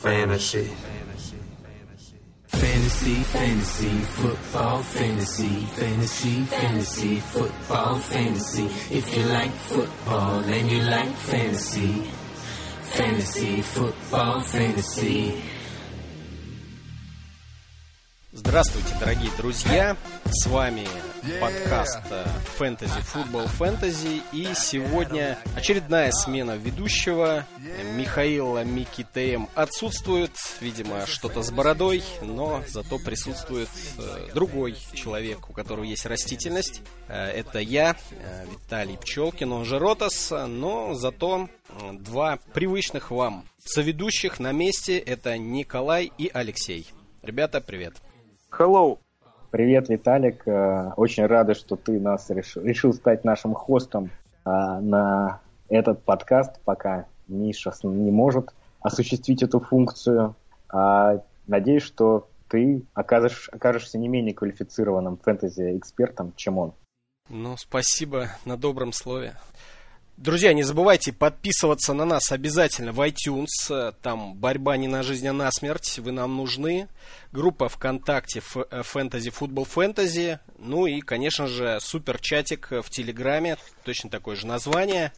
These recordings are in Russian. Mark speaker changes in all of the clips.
Speaker 1: fantasy. Fantasy, fantasy, football, fantasy, fantasy, fantasy, football, fantasy. If you like football and you like fantasy, fantasy, football, fantasy. Здравствуйте, дорогие друзья! С вами подкаст Fantasy Football Fantasy и сегодня очередная смена ведущего. Михаил Микитеем отсутствует, видимо, что-то с бородой, но зато присутствует э, другой человек, у которого есть растительность. Э, это я, э, Виталий Пчелкин, он же Ротас, но зато два привычных вам соведущих на месте это Николай и Алексей. Ребята, привет!
Speaker 2: Hello.
Speaker 3: Привет, Виталик. Э, очень рады, что ты нас решил, решил стать нашим хостом э, на этот подкаст, пока Миша не может осуществить эту функцию. А, надеюсь, что ты окажешь, окажешься не менее квалифицированным фэнтези-экспертом, чем он.
Speaker 1: Ну, спасибо на добром слове. Друзья, не забывайте подписываться на нас обязательно в iTunes. Там борьба не на жизнь, а на смерть. Вы нам нужны. Группа ВКонтакте Фэнтези Футбол Фэнтези. Ну и, конечно же, супер чатик в Телеграме. Точно такое же название.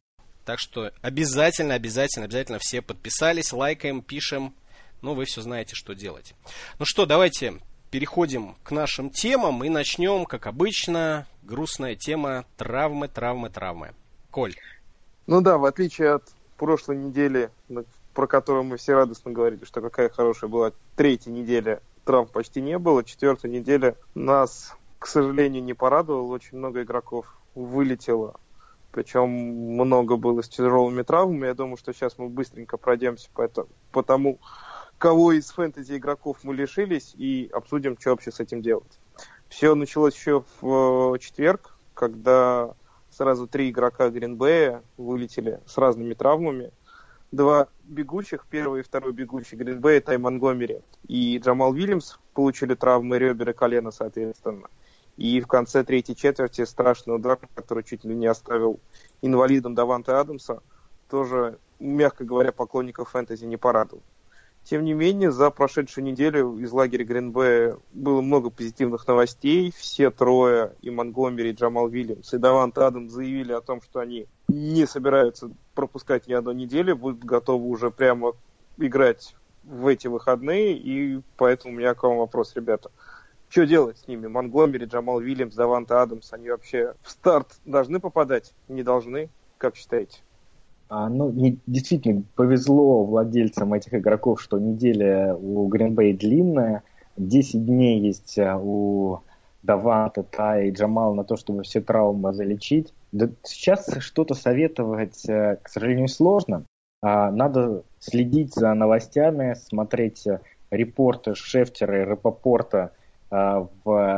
Speaker 1: Так что обязательно, обязательно, обязательно все подписались, лайкаем, пишем. Ну, вы все знаете, что делать. Ну что, давайте переходим к нашим темам и начнем, как обычно, грустная тема травмы, травмы, травмы. Коль.
Speaker 2: Ну да, в отличие от прошлой недели, про которую мы все радостно говорили, что какая хорошая была третья неделя, травм почти не было. Четвертая неделя нас, к сожалению, не порадовала. Очень много игроков вылетело. Причем много было с тяжелыми травмами. Я думаю, что сейчас мы быстренько пройдемся по, это, по тому, кого из фэнтези игроков мы лишились, и обсудим, что вообще с этим делать. Все началось еще в э, четверг, когда сразу три игрока Гринбея вылетели с разными травмами. Два бегучих, первый и второй бегущий Гринбея, Тай Монгомери и Джамал Вильямс получили травмы ребер и колена, соответственно. И в конце третьей четверти страшный удар, который чуть ли не оставил инвалидом Даванта Адамса, тоже, мягко говоря, поклонников фэнтези не порадовал. Тем не менее, за прошедшую неделю из лагеря Гринбея было много позитивных новостей. Все трое, и Монгомери, и Джамал Вильямс, и Давант Адам заявили о том, что они не собираются пропускать ни одной недели, будут готовы уже прямо играть в эти выходные, и поэтому у меня к вам вопрос, ребята. Что делать с ними? Монгомери, Джамал Вильямс, Давант Адамс, они вообще в старт должны попадать? Не должны? Как считаете?
Speaker 3: А, ну, не, действительно, повезло владельцам этих игроков, что неделя у Гринбей длинная. 10 дней есть а, у Даванта, Та и Джамал на то, чтобы все травмы залечить. Да, сейчас что-то советовать, а, к сожалению, сложно. А, надо следить за новостями, смотреть репорты Шефтера и Рапопорта в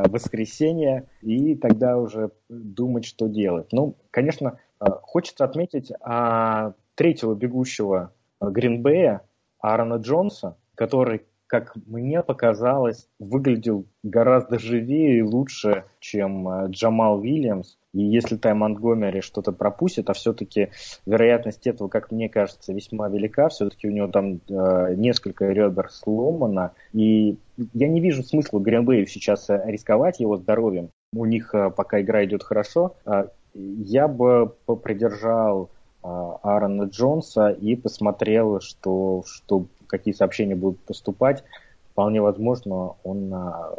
Speaker 3: воскресенье и тогда уже думать, что делать. Ну, конечно, Э, хочется отметить а, третьего бегущего Гринбея, Аарона Джонса, который, как мне показалось, выглядел гораздо живее и лучше, чем э, Джамал Вильямс. И если Тай Монтгомери что-то пропустит, а все-таки вероятность этого, как мне кажется, весьма велика, все-таки у него там э, несколько ребер сломано, и я не вижу смысла Гринбею сейчас рисковать его здоровьем. У них э, пока игра идет хорошо. Э, я бы попридержал а, Аарона Джонса и посмотрел, что, что, какие сообщения будут поступать. Вполне возможно, он а,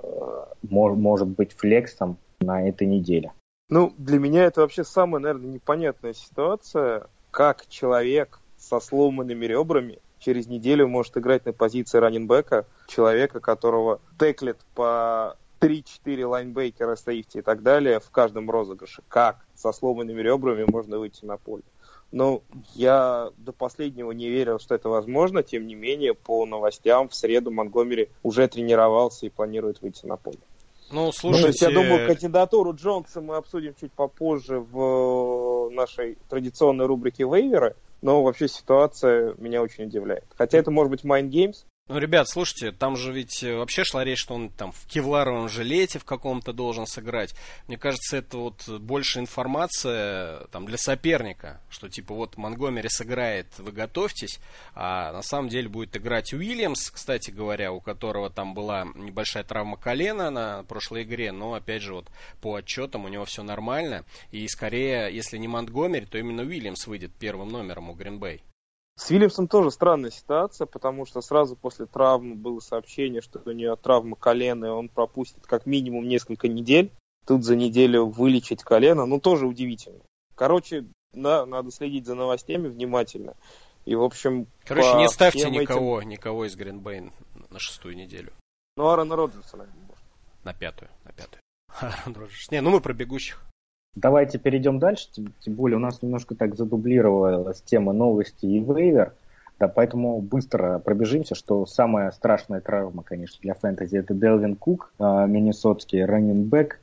Speaker 3: может быть флексом на этой неделе.
Speaker 2: Ну, для меня это вообще самая, наверное, непонятная ситуация, как человек со сломанными ребрами через неделю может играть на позиции раненбека, человека, которого теклит по 3-4 лайнбекера, сейфти и так далее в каждом розыгрыше. Как со сломанными ребрами можно выйти на поле? Ну, я до последнего не верил, что это возможно. Тем не менее, по новостям, в среду Монгомери уже тренировался и планирует выйти на поле. Ну, слушайте... Ну, есть, я думаю, кандидатуру Джонса мы обсудим чуть попозже в нашей традиционной рубрике вейверы. Но вообще ситуация меня очень удивляет. Хотя это может быть Mind Games,
Speaker 1: Ну, ребят, слушайте, там же ведь э, вообще шла речь, что он там в кевларовом жилете в каком-то должен сыграть. Мне кажется, это вот больше информация там для соперника, что типа вот Монгомери сыграет, вы готовьтесь, а на самом деле будет играть Уильямс, кстати говоря, у которого там была небольшая травма колена на прошлой игре, но опять же вот по отчетам у него все нормально, и скорее, если не Монтгомери, то именно Уильямс выйдет первым номером у Гринбей.
Speaker 2: С Вильямсом тоже странная ситуация, потому что сразу после травмы было сообщение, что у нее травма колена, и он пропустит как минимум несколько недель. Тут за неделю вылечить колено, ну тоже удивительно. Короче, да, надо следить за новостями внимательно. И, в общем,
Speaker 1: Короче, не ставьте никого, этим... никого из Гринбейн на шестую неделю.
Speaker 2: Ну, Аарона Роджерса, наверное, может.
Speaker 1: На пятую, на пятую. Аарон Роджерс. Не, ну мы про бегущих.
Speaker 3: Давайте перейдем дальше, тем более у нас немножко так задублировалась тема новости и вейвер, да, поэтому быстро пробежимся, что самая страшная травма, конечно, для фэнтези это Делвин Кук, а, миннесотский раннинбэк.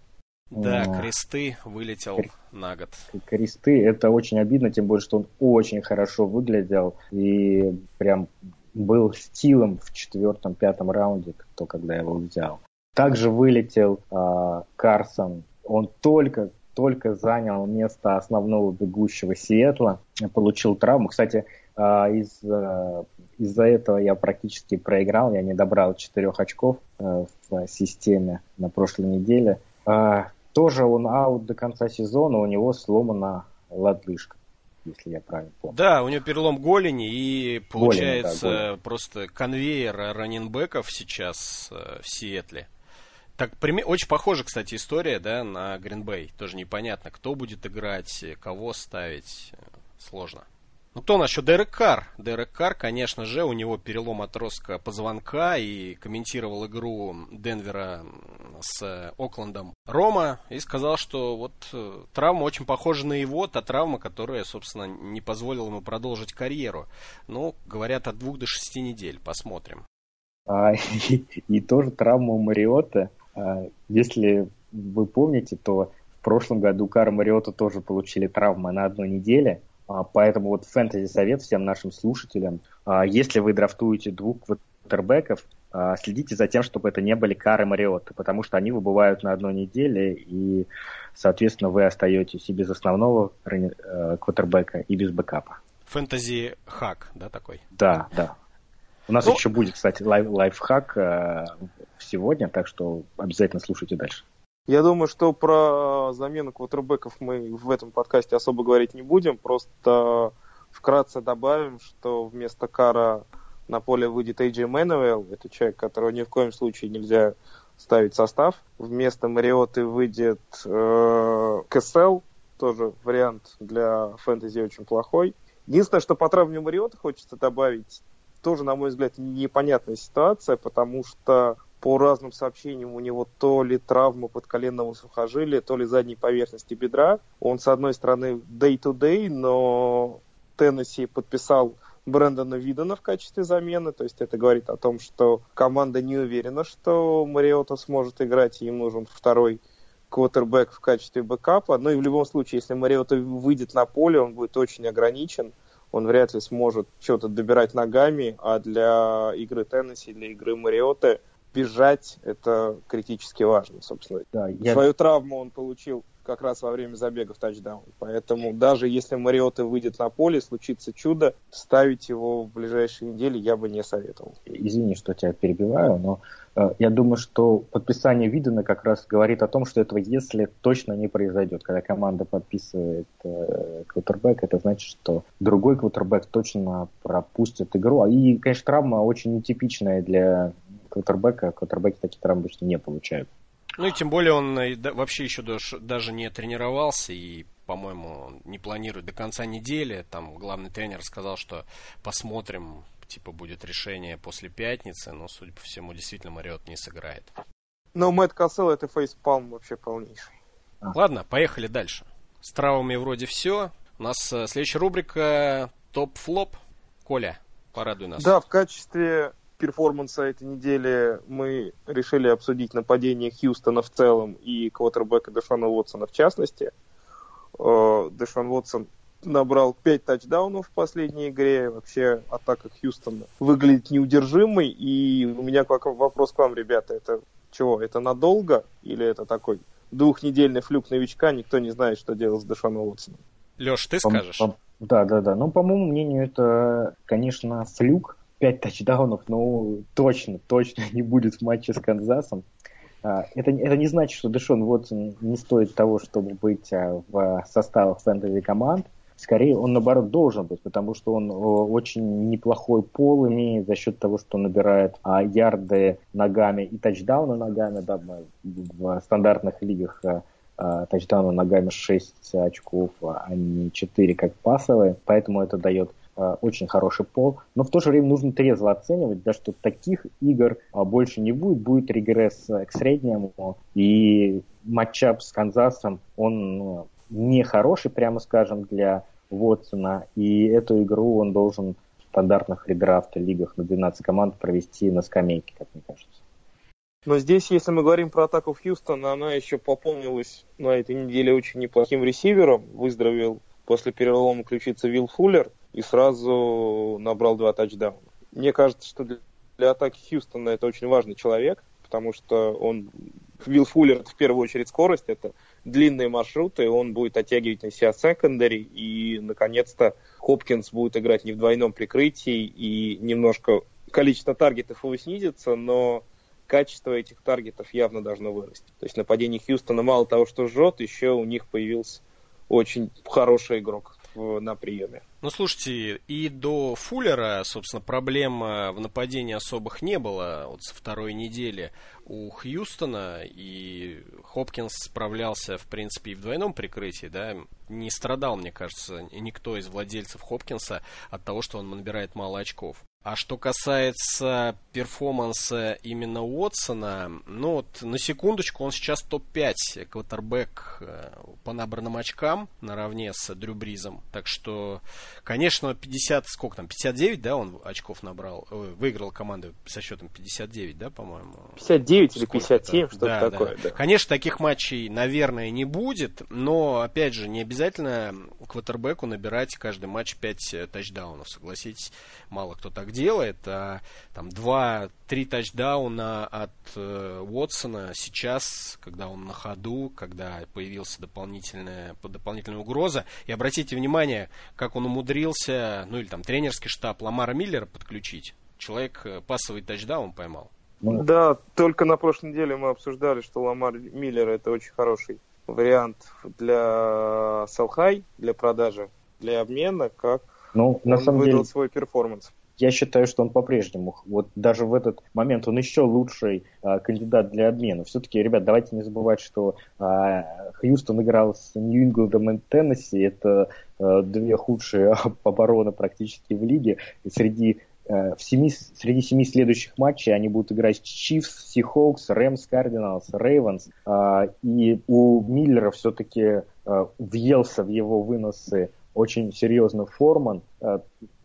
Speaker 1: Да, кресты вылетел кр... на год.
Speaker 3: Кресты, это очень обидно, тем более, что он очень хорошо выглядел и прям был стилом в четвертом-пятом раунде, кто когда его взял. Также вылетел э, Карсон, он только только занял место основного бегущего Сиэтла, получил травму. Кстати, а, из, а, из-за этого я практически проиграл, я не добрал 4 очков а, в системе на прошлой неделе. Тоже он аут до конца сезона, у него сломана лодыжка если я правильно помню.
Speaker 1: Да, у него перелом голени, и получается голени, да, голени. просто конвейер раненбеков сейчас в Сиэтле. Так, очень похожа, кстати, история, да, на Гринбей. Тоже непонятно, кто будет играть, кого ставить. Сложно. Ну, кто у нас еще? Дерек Карр. Дерек Карр, конечно же, у него перелом отростка позвонка и комментировал игру Денвера с Оклендом Рома и сказал, что вот э, травма очень похожа на его, та травма, которая, собственно, не позволила ему продолжить карьеру. Ну, говорят, от двух до шести недель. Посмотрим.
Speaker 3: А, и, и тоже травма Мариота если вы помните, то в прошлом году Кара Мариота тоже получили травмы на одной неделе, а, поэтому вот фэнтези совет всем нашим слушателям, а, если вы драфтуете двух квотербеков, следите за тем, чтобы это не были Кары Мариоты, потому что они выбывают на одной неделе, и, соответственно, вы остаетесь и без основного э, квотербека, и без бэкапа.
Speaker 1: Фэнтези хак, да, такой?
Speaker 3: Да, да. У нас ну, еще будет, кстати, лайф, лайфхак э, сегодня, так что обязательно слушайте дальше.
Speaker 2: Я думаю, что про замену квотербеков мы в этом подкасте особо говорить не будем. Просто вкратце добавим, что вместо Кара на поле выйдет Эйджи Мэнуэлл. Это человек, которого ни в коем случае нельзя ставить состав. Вместо Мариоты выйдет э, Кэссел. Тоже вариант для фэнтези очень плохой. Единственное, что по травме Мариота хочется добавить, тоже, на мой взгляд, непонятная ситуация, потому что по разным сообщениям у него то ли травма подколенного сухожилия, то ли задней поверхности бедра. Он, с одной стороны, day-to-day, но Теннесси подписал Брэндона Видона в качестве замены. То есть это говорит о том, что команда не уверена, что Мариота сможет играть, и им нужен второй квотербек в качестве бэкапа. Но и в любом случае, если Мариота выйдет на поле, он будет очень ограничен он вряд ли сможет что-то добирать ногами, а для игры Теннесси, для игры Мариоты бежать это критически важно, собственно. Да, я... Свою травму он получил как раз во время забега в тачдаун. Поэтому даже если Мариота выйдет на поле, случится чудо, ставить его в ближайшие недели я бы не советовал.
Speaker 3: Извини, что тебя перебиваю, но я думаю, что подписание Видена как раз говорит о том, что этого если точно не произойдет. Когда команда подписывает э, квотербек, это значит, что другой квотербек точно пропустит игру. И, конечно, травма очень нетипичная для квотербека. Квотербеки такие травмы обычно не получают.
Speaker 1: Ну и тем более он э, вообще еще даже не тренировался и, по-моему, не планирует до конца недели. Там главный тренер сказал, что посмотрим, типа будет решение после пятницы, но, судя по всему, действительно Мариот не сыграет.
Speaker 2: Но Мэтт Кассел это фейспалм вообще полнейший.
Speaker 1: Ладно, поехали дальше. С травмами вроде все. У нас э, следующая рубрика топ-флоп. Коля, порадуй нас.
Speaker 2: Да, в качестве перформанса этой недели мы решили обсудить нападение Хьюстона в целом и квотербека Дэшона Уотсона в частности. Э, Дэшон Уотсон набрал 5 тачдаунов в последней игре. Вообще атака Хьюстона выглядит неудержимой. И у меня вопрос к вам, ребята. Это чего? Это надолго? Или это такой двухнедельный флюк новичка? Никто не знает, что делать с Дэшоном Уотсоном.
Speaker 1: Леш, ты скажешь?
Speaker 3: Да, да, да. Ну, по моему мнению, это, конечно, флюк. 5 тачдаунов, но точно, точно не будет в матче с Канзасом. А, это, это не значит, что Дэшон Уотсон не стоит того, чтобы быть а, в составах фэнтези команд. Скорее, он, наоборот, должен быть, потому что он очень неплохой пол имеет за счет того, что набирает а, ярды ногами и тачдауны ногами. Да, в стандартных лигах а, а, тачдауны ногами 6 очков, а не 4 как пасовые. Поэтому это дает Э, очень хороший пол, но в то же время нужно трезво оценивать, да, что таких игр а, больше не будет, будет регресс к среднему, и матчап с Канзасом, он ну, хороший, прямо скажем, для Вотсона, и эту игру он должен в стандартных редрафта лигах на 12 команд провести на скамейке, как мне кажется.
Speaker 2: Но здесь, если мы говорим про атаку в Хьюстон, она еще пополнилась на этой неделе очень неплохим ресивером. Выздоровел после перелома ключицы Вилл Фуллер и сразу набрал два тачдауна. Мне кажется, что для, для атаки Хьюстона это очень важный человек, потому что он Вилл Фуллер в первую очередь скорость, это длинные маршруты, он будет оттягивать на себя секондари, и, наконец-то, Хопкинс будет играть не в двойном прикрытии, и немножко количество таргетов его снизится, но качество этих таргетов явно должно вырасти. То есть нападение Хьюстона мало того, что жжет, еще у них появился очень хороший игрок на приеме.
Speaker 1: Ну, слушайте, и до Фуллера, собственно, проблем в нападении особых не было. Вот со второй недели у Хьюстона, и Хопкинс справлялся, в принципе, и в двойном прикрытии, да, не страдал, мне кажется, никто из владельцев Хопкинса от того, что он набирает мало очков. А что касается перформанса именно Уотсона, ну вот на секундочку, он сейчас топ-5 квотербек э, по набранным очкам наравне с Дрю Бризом. Так что, конечно, 50, сколько там, 59, да, он очков набрал, выиграл команду со счетом 59, да, по-моему?
Speaker 2: 59 или 57, что-то да, такое, да.
Speaker 1: да. Конечно, таких матчей, наверное, не будет, но, опять же, не обязательно квотербеку набирать каждый матч 5 тачдаунов, согласитесь, мало кто так делает, а там 2-3 тачдауна от э, Уотсона сейчас, когда он на ходу, когда появился дополнительная, дополнительная угроза. И обратите внимание, как он умудрился, ну или там тренерский штаб Ламара Миллера подключить. Человек э, пасовый тачдаун поймал.
Speaker 2: Ну, да, только на прошлой неделе мы обсуждали, что Ламар Миллер это очень хороший вариант для sell high, для продажи, для обмена, как ну, на он самом выдал деле, свой перформанс
Speaker 3: я считаю, что он по-прежнему, вот даже в этот момент, он еще лучший а, кандидат для обмена. Все-таки, ребят, давайте не забывать, что а, Хьюстон играл с Нью-Ингландом и Теннесси. Это а, две худшие обороны практически в лиге. И среди а, в семи, среди семи следующих матчей они будут играть с Чифс, Сихоукс, Рэмс, Кардиналс, Рейвенс. И у Миллера все-таки въелся в его выносы очень серьезно Форман.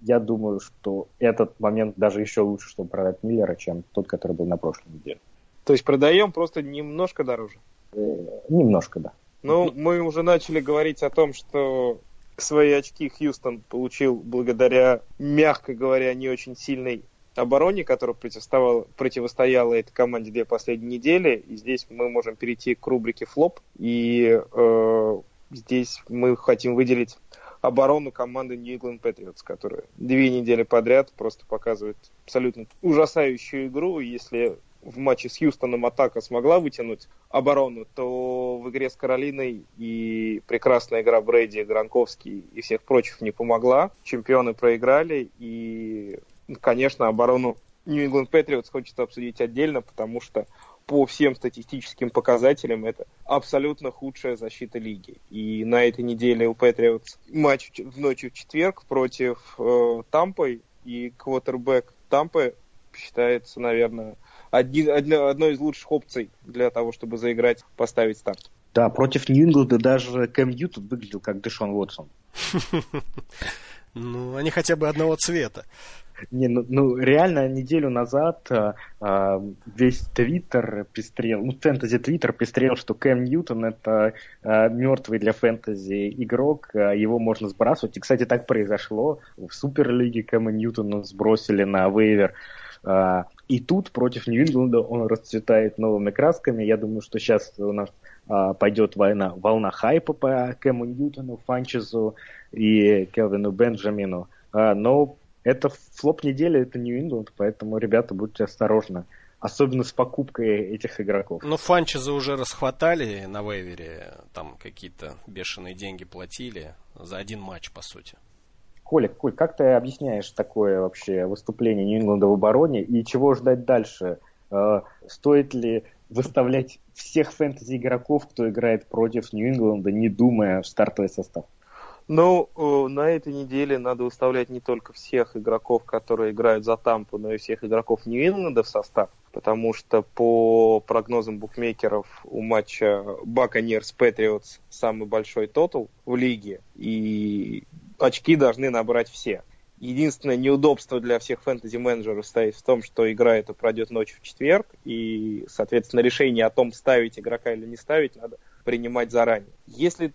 Speaker 3: Я думаю, что этот момент даже еще лучше, чтобы продать Миллера, чем тот, который был на прошлой неделе.
Speaker 2: То есть продаем просто немножко дороже?
Speaker 3: Э, немножко, да.
Speaker 2: Ну, мы уже начали говорить о том, что свои очки Хьюстон получил благодаря, мягко говоря, не очень сильной обороне, которая противостояла, противостояла этой команде две последние недели. И здесь мы можем перейти к рубрике флоп. И э, здесь мы хотим выделить оборону команды New England Patriots, которая две недели подряд просто показывает абсолютно ужасающую игру. Если в матче с Хьюстоном атака смогла вытянуть оборону, то в игре с Каролиной и прекрасная игра Брейди, Гранковский и всех прочих не помогла. Чемпионы проиграли, и, конечно, оборону England Patriots хочется обсудить отдельно, потому что по всем статистическим показателям это абсолютно худшая защита лиги. И на этой неделе у Патриотс матч в ночью в четверг против э, Тампы, и квотербек Тампы считается, наверное, один, одной из лучших опций для того, чтобы заиграть, поставить старт.
Speaker 3: Да, против Нью-Ингланда даже Кэм Ньютон выглядел как Дэшон Уотсон.
Speaker 1: Ну, они хотя бы одного цвета.
Speaker 3: Не, ну, ну реально неделю назад а, весь Твиттер пестрел, ну фэнтези Твиттер пестрел, что Кэм Ньютон это а, мертвый для фэнтези игрок, а, его можно сбрасывать. И, кстати, так произошло. В Суперлиге Кэма Ньютона сбросили на вейвер. А, и тут против Нью-Ингланда он расцветает новыми красками. Я думаю, что сейчас у нас а, пойдет война, волна хайпа по Кэму Ньютону, Фанчезу и Келвину Бенджамину. А, но это флоп недели, это Нью-Ингланд, поэтому, ребята, будьте осторожны. Особенно с покупкой этих игроков.
Speaker 1: Ну, Фанчеза уже расхватали на вейвере, там какие-то бешеные деньги платили за один матч, по сути.
Speaker 3: Коля, Коль, как ты объясняешь такое вообще выступление Нью-Ингланда в обороне и чего ждать дальше? Э, стоит ли выставлять всех фэнтези игроков, кто играет против Нью-Ингланда, не думая в стартовый состав?
Speaker 2: Ну, на этой неделе надо выставлять не только всех игроков, которые играют за Тампу, но и всех игроков Нью-Ингланда в состав, потому что по прогнозам букмекеров у матча Баконерс Патриотс самый большой тотал в лиге, и очки должны набрать все. Единственное неудобство для всех фэнтези-менеджеров стоит в том, что игра эта пройдет ночью в четверг, и, соответственно, решение о том, ставить игрока или не ставить, надо принимать заранее. Если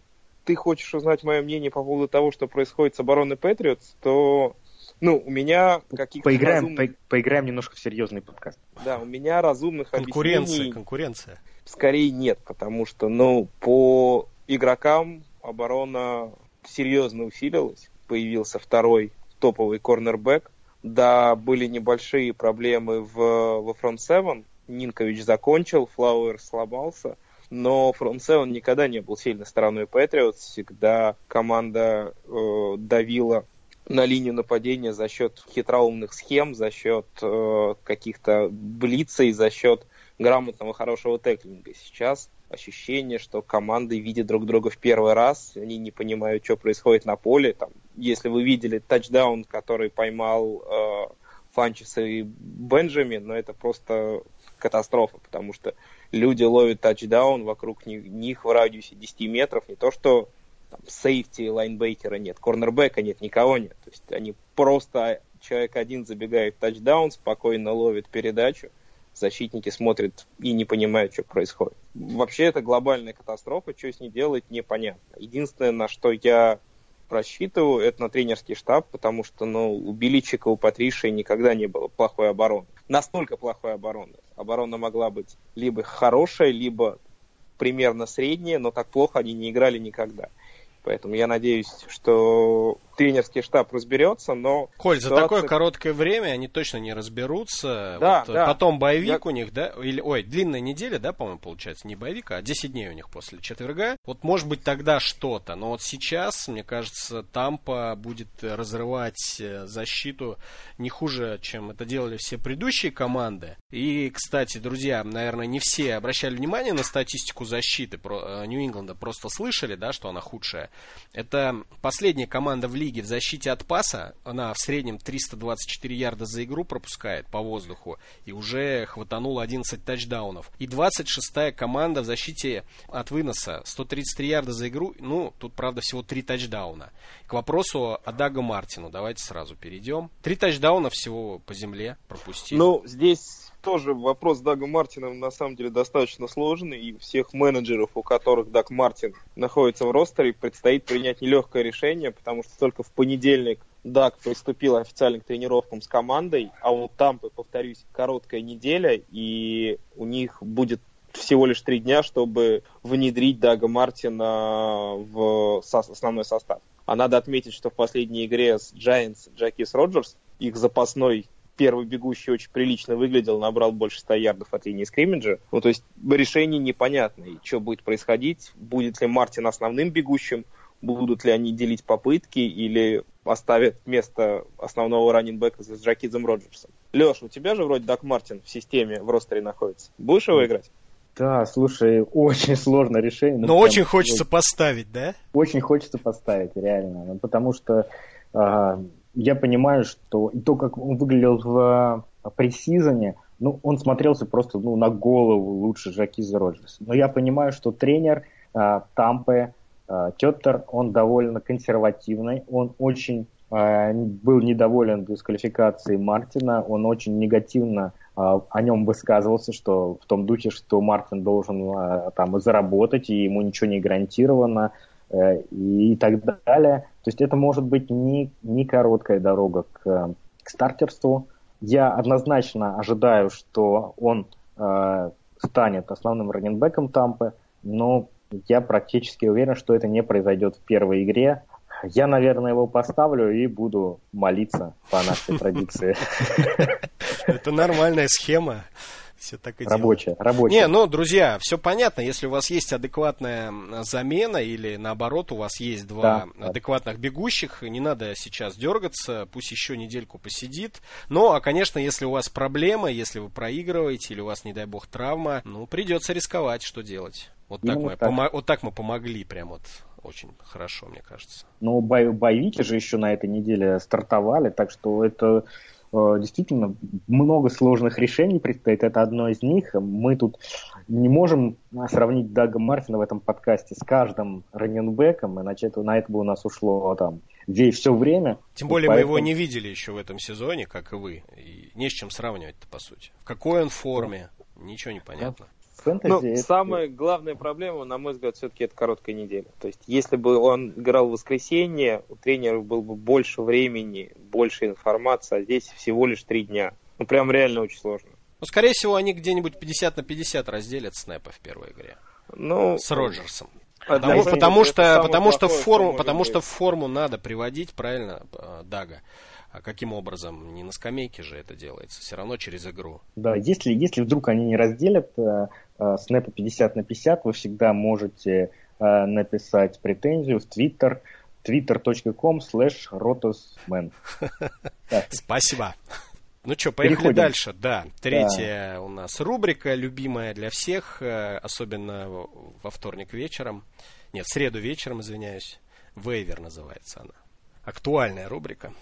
Speaker 2: ты хочешь узнать мое мнение по поводу того, что происходит с обороной Патриотс, то ну, у меня каких-то
Speaker 3: поиграем, разумных... по, поиграем немножко в серьезный подкаст.
Speaker 2: Да, у меня разумных
Speaker 1: конкуренция,
Speaker 2: объяснений...
Speaker 1: Конкуренция,
Speaker 2: Скорее нет, потому что, ну, по игрокам оборона серьезно усилилась. Появился второй топовый корнербэк. Да, были небольшие проблемы в, во фронт 7. Нинкович закончил, Флауэр сломался – но Front Seven никогда не был сильной стороной Patriots, всегда команда э, давила на линию нападения за счет хитроумных схем, за счет э, каких-то блицей, за счет грамотного хорошего теклинга. Сейчас ощущение, что команды видят друг друга в первый раз, они не понимают, что происходит на поле. Там, если вы видели тачдаун, который поймал э, Фанчес и Бенджамин, но это просто катастрофа, потому что люди ловят тачдаун, вокруг них, в радиусе 10 метров, не то что там, сейфти, лайнбейкера нет, корнербека нет, никого нет. То есть они просто, человек один забегает в тачдаун, спокойно ловит передачу, защитники смотрят и не понимают, что происходит. Вообще это глобальная катастрофа, что с ней делать, непонятно. Единственное, на что я просчитываю, это на тренерский штаб, потому что ну, у Беличика, у Патриши никогда не было плохой обороны. Настолько плохой обороны. Оборона могла быть либо хорошая, либо примерно средняя, но так плохо они не играли никогда. Поэтому я надеюсь, что тренерский штаб разберется, но...
Speaker 1: Коль, ситуация... за такое короткое время они точно не разберутся. Да, вот, да. Потом боевик я... у них, да? Или, ой, длинная неделя, да, по-моему, получается, не боевик, а 10 дней у них после четверга. Вот может быть тогда что-то, но вот сейчас, мне кажется, Тампа будет разрывать э, защиту не хуже, чем это делали все предыдущие команды. И, кстати, друзья, наверное, не все обращали внимание на статистику защиты э, Нью-Ингланда, просто слышали, да, что она худшая. Это последняя команда в лиге лиги в защите от паса, она в среднем 324 ярда за игру пропускает по воздуху и уже хватанула 11 тачдаунов. И 26-я команда в защите от выноса, 133 ярда за игру, ну, тут, правда, всего 3 тачдауна. К вопросу о Дага Мартину, давайте сразу перейдем. Три тачдауна всего по земле пропустили.
Speaker 2: Ну, здесь тоже вопрос с Дагом Мартином на самом деле достаточно сложный, и всех менеджеров, у которых Даг Мартин находится в ростере, предстоит принять нелегкое решение, потому что только в понедельник Даг приступил официально к тренировкам с командой, а у Тампы, повторюсь, короткая неделя, и у них будет всего лишь три дня, чтобы внедрить Дага Мартина в основной состав. А надо отметить, что в последней игре с Giants Джакис Роджерс, их запасной первый бегущий очень прилично выглядел, набрал больше 100 ярдов от линии скриммиджа. Ну, то есть решение непонятное. Что будет происходить? Будет ли Мартин основным бегущим? Будут ли они делить попытки или оставят место основного раннинбека с Джакизом Роджерсом? Леш, у тебя же вроде Дак Мартин в системе в ростере находится. Будешь его играть?
Speaker 3: Да, слушай, очень сложное решение.
Speaker 1: Но, но очень хочется очень, поставить, да?
Speaker 3: Очень хочется поставить, реально. Ну, потому что а, я понимаю, что и то, как он выглядел в а, пресизоне, ну, он смотрелся просто ну, на голову лучше Жакиза Роджерса. Но я понимаю, что тренер э, Тампы, э, Теттер, он довольно консервативный, он очень э, был недоволен дисквалификацией Мартина, он очень негативно э, о нем высказывался, что в том духе, что Мартин должен э, там заработать, и ему ничего не гарантировано, э, и, и так далее. То есть это может быть не, не короткая дорога к, к стартерству. Я однозначно ожидаю, что он э, станет основным раненбеком Тампы, но я практически уверен, что это не произойдет в первой игре. Я, наверное, его поставлю и буду молиться по нашей традиции.
Speaker 1: Это нормальная схема. Все так и
Speaker 3: рабочая,
Speaker 1: делают.
Speaker 3: рабочая.
Speaker 1: Не, ну, друзья, все понятно. Если у вас есть адекватная замена или наоборот у вас есть два да, адекватных да. бегущих, не надо сейчас дергаться, пусть еще недельку посидит. Ну, а, конечно, если у вас проблемы, если вы проигрываете или у вас, не дай бог, травма, ну, придется рисковать, что делать. Вот так, мы, так. Помо- вот так мы помогли прям вот очень хорошо, мне кажется.
Speaker 3: Ну, бой- боевики же еще на этой неделе стартовали, так что это действительно много сложных решений предстоит. Это одно из них. Мы тут не можем сравнить Дага Мартина в этом подкасте с каждым раненбеком, иначе это, на это бы у нас ушло там все время.
Speaker 1: Тем более поэтому... мы его не видели еще в этом сезоне, как и вы. И не с чем сравнивать-то, по сути. В какой он форме, ничего не понятно
Speaker 2: фэнтези... Ну, это... самая главная проблема, на мой взгляд, все-таки это короткая неделя. То есть, если бы он играл в воскресенье, у тренера было бы больше времени, больше информации, а здесь всего лишь три дня. Ну, прям реально очень сложно.
Speaker 1: Ну, скорее всего, они где-нибудь 50 на 50 разделят снэпы в первой игре. Ну, с Роджерсом. Потому, потому что, потому что в форму, потому что в форму надо приводить, правильно, э, Дага. А каким образом? Не на скамейке же это делается, все равно через игру.
Speaker 3: Да, если, если вдруг они не разделят э, э, снэпы 50 на 50, вы всегда можете э, написать претензию в Twitter twitter.com slash rotosman.
Speaker 1: Спасибо. Ну что, поехали Переходим. дальше. Да, третья да. у нас рубрика, любимая для всех, э, особенно во вторник вечером. Нет, в среду вечером, извиняюсь. Вейвер называется она. Актуальная рубрика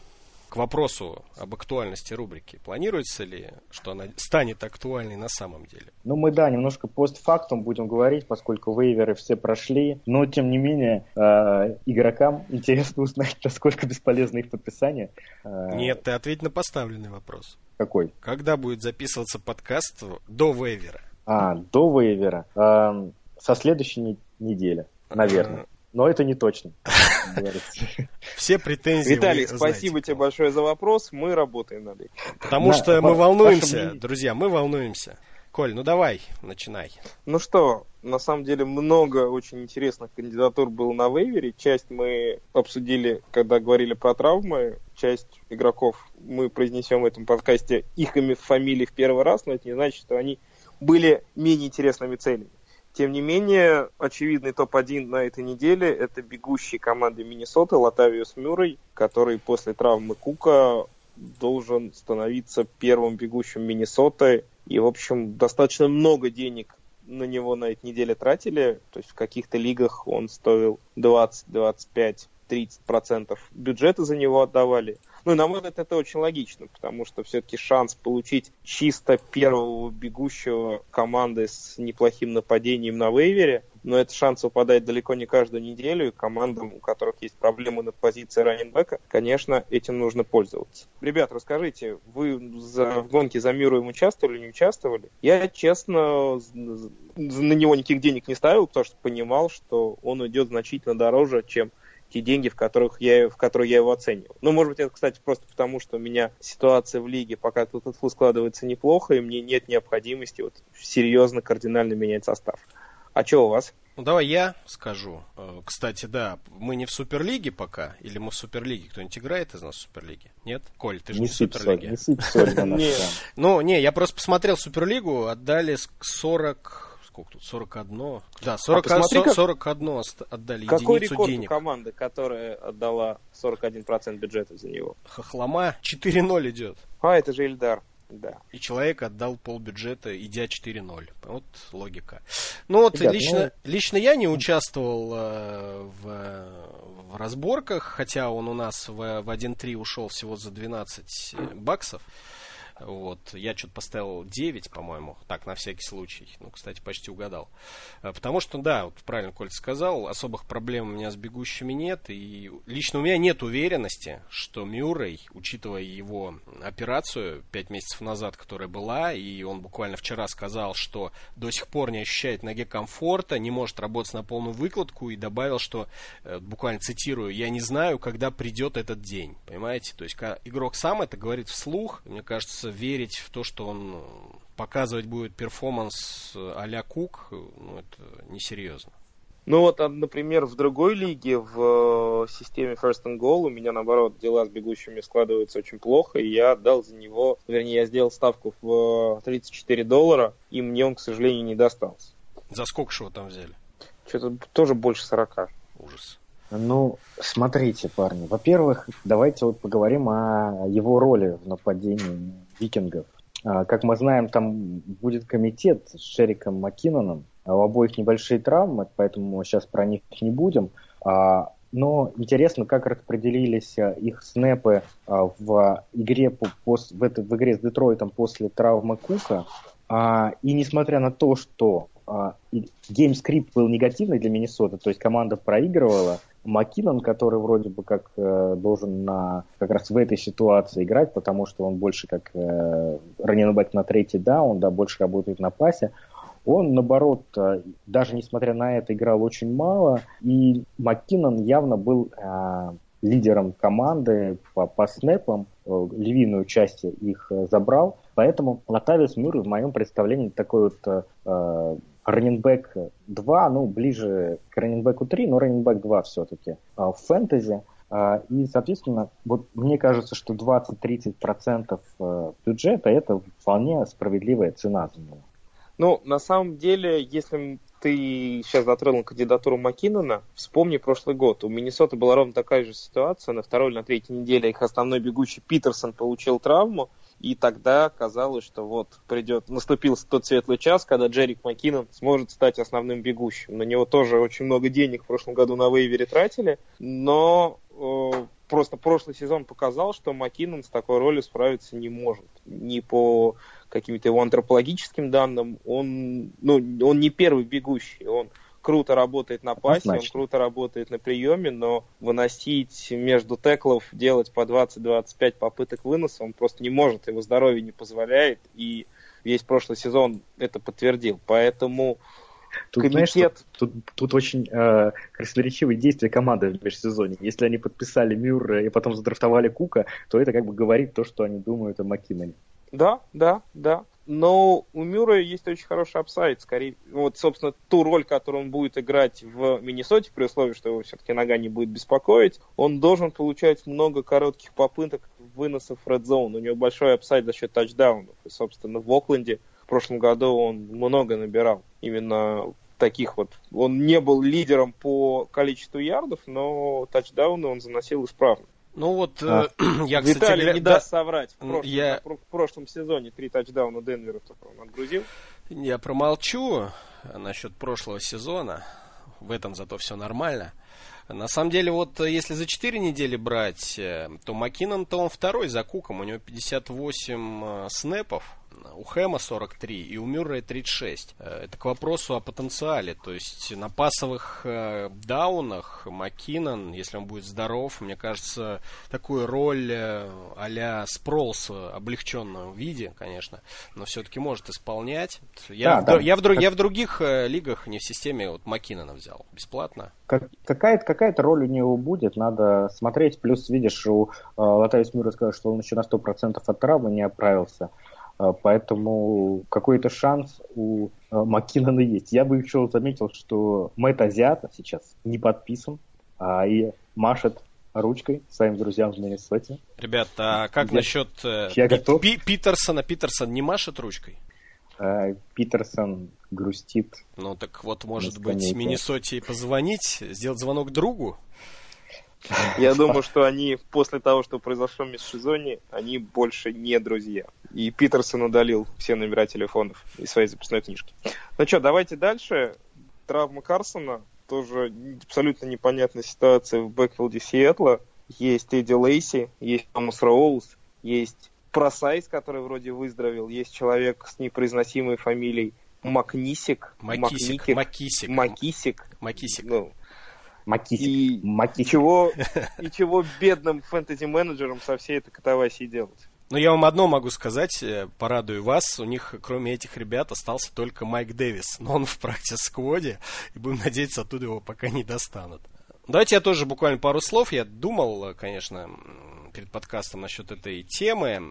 Speaker 1: к вопросу об актуальности рубрики. Планируется ли, что она станет актуальной на самом деле?
Speaker 3: Ну, мы, да, немножко постфактум будем говорить, поскольку вейверы все прошли. Но, тем не менее, э, игрокам интересно узнать, насколько бесполезно их подписание.
Speaker 1: Э, Нет, ты ответь на поставленный вопрос.
Speaker 3: Какой?
Speaker 1: Когда будет записываться подкаст до вейвера?
Speaker 3: А, до вейвера. Э, со следующей недели, наверное. Но это не точно.
Speaker 1: Все претензии.
Speaker 2: Виталий, спасибо тебе большое за вопрос. Мы работаем над этим.
Speaker 1: Потому что мы волнуемся, друзья, мы волнуемся. Коль, ну давай, начинай.
Speaker 2: Ну что, на самом деле много очень интересных кандидатур было на вейвере. Часть мы обсудили, когда говорили про травмы. Часть игроков мы произнесем в этом подкасте их имя, фамилии в первый раз, но это не значит, что они были менее интересными целями. Тем не менее, очевидный топ-1 на этой неделе – это бегущий команды Миннесоты Латавиус Мюррей, который после травмы Кука должен становиться первым бегущим Миннесоты. И, в общем, достаточно много денег на него на этой неделе тратили. То есть в каких-то лигах он стоил 20, 25, 30% бюджета за него отдавали. Ну, на мой взгляд, это очень логично, потому что все-таки шанс получить чисто первого бегущего команды с неплохим нападением на вейвере, но этот шанс выпадает далеко не каждую неделю, и командам, у которых есть проблемы на позиции раненбека, конечно, этим нужно пользоваться. Ребят, расскажите, вы за, в гонке за Миру участвовали или не участвовали? Я, честно, на него никаких денег не ставил, потому что понимал, что он идет значительно дороже, чем те деньги, в, которых я, в которые я его оценивал. Ну, может быть, это, кстати, просто потому, что у меня ситуация в лиге пока тут складывается неплохо, и мне нет необходимости вот серьезно, кардинально менять состав. А что у вас?
Speaker 1: Ну, давай я скажу. Э, кстати, да, мы не в Суперлиге пока, или мы в Суперлиге? Кто-нибудь играет из нас в Суперлиге? Нет? Коль, ты же не, не в Суперлиге. Не Ну, не, я просто посмотрел Суперлигу, отдали 40 сколько тут, 41? Да, 40, а посмотри, 41 отдали
Speaker 2: Какой
Speaker 1: единицу
Speaker 2: рекорд
Speaker 1: денег.
Speaker 2: у команды, которая отдала 41% бюджета за него?
Speaker 1: Хохлома 4-0 идет.
Speaker 2: А, это же Ильдар. Да.
Speaker 1: И человек отдал полбюджета, идя 4-0. Вот логика. Ну вот Ребят, лично, ну... лично я не участвовал э, в, в разборках, хотя он у нас в, в 1-3 ушел всего за 12 баксов. Вот. Я что-то поставил 9, по-моему, так, на всякий случай. Ну, кстати, почти угадал. Э, потому что, да, вот правильно Коль сказал, особых проблем у меня с бегущими нет. И лично у меня нет уверенности, что Мюррей, учитывая его операцию 5 месяцев назад, которая была, и он буквально вчера сказал, что до сих пор не ощущает ноге комфорта, не может работать на полную выкладку, и добавил, что, э, буквально цитирую, я не знаю, когда придет этот день. Понимаете? То есть, игрок сам это говорит вслух, мне кажется, верить в то, что он э, показывать будет перформанс э, а-ля Кук, ну, это несерьезно.
Speaker 2: Ну вот, а, например, в другой лиге, в системе First and Goal, у меня, наоборот, дела с бегущими складываются очень плохо, и я отдал за него, вернее, я сделал ставку в 34 доллара, и мне он, к сожалению, не достался.
Speaker 1: За сколько же его там взяли?
Speaker 2: Что-то тоже больше 40.
Speaker 1: Ужас.
Speaker 3: Ну, смотрите, парни. Во-первых, давайте вот поговорим о его роли в нападении викингов. А, как мы знаем, там будет комитет с Шериком Маккиноном. А у обоих небольшие травмы, поэтому сейчас про них не будем. А, но интересно, как распределились их снэпы в игре, в, этой, в игре с Детройтом после травмы Кука. И несмотря на то, что game script был негативный для Миннесоты, то есть команда проигрывала, Маккинон, который вроде бы как э, должен на, как раз в этой ситуации играть, потому что он больше как э, running back на третий даун, да, больше работает на пасе, он, наоборот, э, даже несмотря на это, играл очень мало, и Маккинон явно был э, лидером команды по, по снэпам, э, львиную часть их э, забрал, поэтому Латавиус Мюррей в моем представлении такой вот э, раненбэк 2, ну, ближе к раненбеку 3, но раненбэк 2 все-таки а, в фэнтези. А, и, соответственно, вот мне кажется, что 20-30% э, бюджета это вполне справедливая цена за него.
Speaker 2: Ну, на самом деле, если ты сейчас затронул кандидатуру Маккинона, вспомни прошлый год. У Миннесоты была ровно такая же ситуация. На второй или на третьей неделе их основной бегущий Питерсон получил травму. И тогда казалось, что вот придет, наступил тот светлый час, когда Джерик Маккинон сможет стать основным бегущим. На него тоже очень много денег в прошлом году на вейвере тратили, но э, просто прошлый сезон показал, что Маккинон с такой ролью справиться не может. Ни по каким-то его антропологическим данным, он, ну, он не первый бегущий, он круто работает на пасе, Значит. он круто работает на приеме, но выносить между теклов, делать по 20-25 попыток выноса, он просто не может, его здоровье не позволяет, и весь прошлый сезон это подтвердил. Поэтому
Speaker 3: Тут, комитет... знаешь, тут, тут, тут очень э, красноречивые действия команды в межсезоне. Если они подписали Мюррея и потом задрафтовали Кука, то это как бы говорит то, что они думают о Маккиноне.
Speaker 2: Да, да, да. Но у Мюррея есть очень хороший upside. Скорее, вот, собственно, ту роль, которую он будет играть в Миннесоте, при условии, что его все-таки нога не будет беспокоить, он должен получать много коротких попыток выносов в Red Zone. У него большой upside за счет тачдаунов. И, собственно, в Окленде в прошлом году он много набирал. Именно таких вот. Он не был лидером по количеству ярдов, но тачдауны он заносил исправно.
Speaker 1: Ну вот, а. э, я,
Speaker 2: кстати... Виталий не да, даст соврать. В прошлом, я... в прошлом сезоне три тачдауна Денвера только он отгрузил.
Speaker 1: Я промолчу насчет прошлого сезона. В этом зато все нормально. На самом деле, вот если за 4 недели брать, э, то Маккинон-то он второй за Куком. У него 58 э, снэпов у Хэма 43 и у Мюррея 36. Э, это к вопросу о потенциале. То есть на пасовых э, даунах Маккинон, если он будет здоров, мне кажется, такую роль э, а-ля Спролс в облегченном виде, конечно, но все-таки может исполнять. Я, да, в, да. я, в, как... я в других лигах, не в системе, вот Маккинона взял бесплатно.
Speaker 3: Как, какая-то, какая-то роль у него будет, надо смотреть. Плюс, видишь, у э, Латавис Мюра сказал, что он еще на 100% от травмы не оправился. А, поэтому какой-то шанс у а, Маккинона есть. Я бы еще заметил, что Мэтт Азиата сейчас не подписан, а и машет ручкой своим друзьям в Миннесоте.
Speaker 1: Ребята, а как я, насчет э,
Speaker 3: я Пи- готов.
Speaker 1: Пи- Питерсона? Питерсон не машет ручкой?
Speaker 3: А, Питерсон грустит.
Speaker 1: Ну так вот, может быть, Миннесоте позвонить, сделать звонок другу?
Speaker 2: Я думаю, что они после того, что произошло в межсезонье, они больше не друзья. И Питерсон удалил все номера телефонов из своей записной книжки. Ну что, давайте дальше. Травма Карсона. Тоже абсолютно непонятная ситуация в бэкфилде Сиэтла. Есть Эдди Лейси, есть Томас Роулз, есть Просайс, который вроде выздоровел, есть человек с непроизносимой фамилией Макнисик.
Speaker 1: Макисик. Макисик.
Speaker 2: Макисик.
Speaker 1: Макисик.
Speaker 2: Ну,
Speaker 3: Макисик.
Speaker 2: и,
Speaker 3: Макисик.
Speaker 2: и чего, и чего бедным фэнтези-менеджерам со всей этой катавасией делать?
Speaker 1: Ну, я вам одно могу сказать, э, порадую вас. У них, кроме этих ребят, остался только Майк Дэвис. Но он в practice squad е, и будем надеяться, оттуда его пока не достанут. Давайте я тоже буквально пару слов. Я думал, конечно, м, перед подкастом насчет этой темы.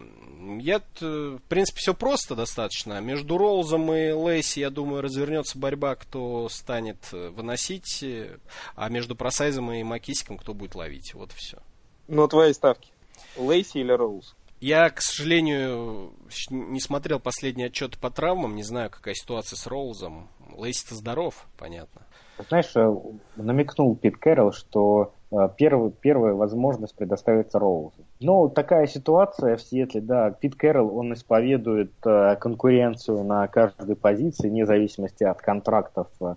Speaker 1: Я, в принципе, все просто достаточно. Между Роузом и Лейси, я думаю, развернется борьба, кто станет э, выносить, э, а между Просайзом и Макисиком, кто будет ловить. Вот и все.
Speaker 2: Ну, твои ставки. Лейси или Роуз?
Speaker 1: Я, к сожалению, не смотрел последний отчет по травмам, не знаю, какая ситуация с Роузом. Лейси-то здоров, понятно.
Speaker 3: Знаешь, э, намекнул Пит Кэрролл, что первый, первая возможность предоставится Роузу. Но такая ситуация в Сиэтле, да, Пит Кэрролл, он исповедует э, конкуренцию на каждой позиции, вне зависимости от контрактов э,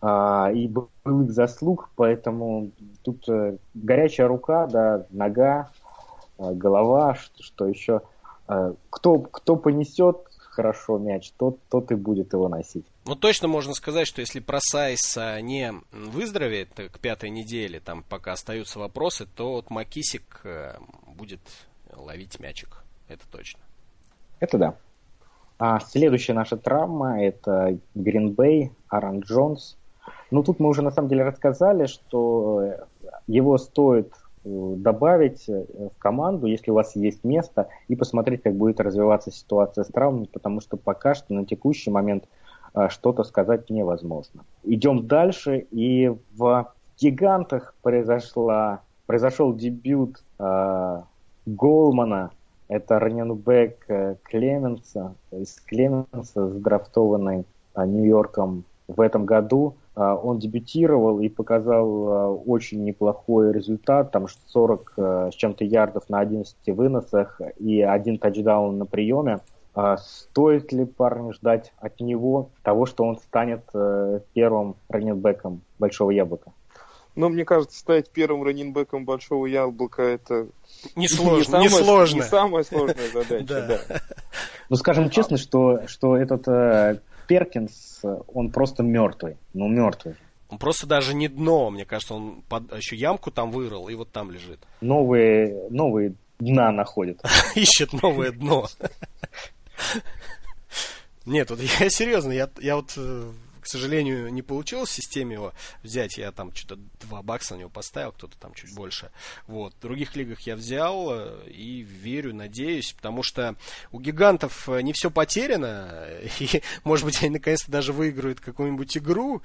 Speaker 3: а, и былых заслуг, поэтому тут э, горячая рука, да, нога, э, голова, что, что еще. Э, Кто, кто понесет хорошо мяч, тот, тот и будет его носить.
Speaker 1: Ну, точно можно сказать, что если Просайс а, не выздоровеет к пятой неделе, там пока остаются вопросы, то вот Макисик э, будет ловить мячик. Это точно.
Speaker 3: Это да. А следующая наша травма это Гринбей, Аарон Джонс. Ну, тут мы уже на самом деле рассказали, что его стоит добавить э, в команду, если у вас есть место, и посмотреть, как будет развиваться ситуация с травмой, потому что пока что на текущий момент э, что-то сказать невозможно. Идем дальше, и в Гигантах произошла, произошел дебют э, Голмана, это раненбэк э, Клеменса, из Клеменса, задрафтованный э, Нью-Йорком в этом году. Э, Он дебютировал и показал э, очень неплохой результат, там 40 э, с чем-то ярдов на 11 выносах и один тачдаун на приеме. А Стоит ли парню ждать от него того, что он станет э, первым раненбеком Большого Яблока?
Speaker 2: Ну, мне кажется, стать первым раненбеком большого яблока это
Speaker 1: Несложно,
Speaker 2: не, самая,
Speaker 1: несложно.
Speaker 2: не самая сложная задача,
Speaker 1: Да.
Speaker 2: да.
Speaker 3: Ну, скажем честно, что, что этот э, Перкинс, он просто мертвый. Ну, мертвый.
Speaker 1: Он просто даже не дно, мне кажется, он под- еще ямку там вырыл и вот там лежит.
Speaker 3: Новые, новые дна находит.
Speaker 1: Ищет новое дно. Нет, вот я серьезно, я, я вот, э, к сожалению, не получилось в системе его взять. Я там что-то 2 бакса на него поставил, кто-то там чуть больше. Вот. В других лигах я взял э, и верю, надеюсь, потому что у гигантов э, не все потеряно. И, может быть, они наконец-то даже выиграют какую-нибудь игру.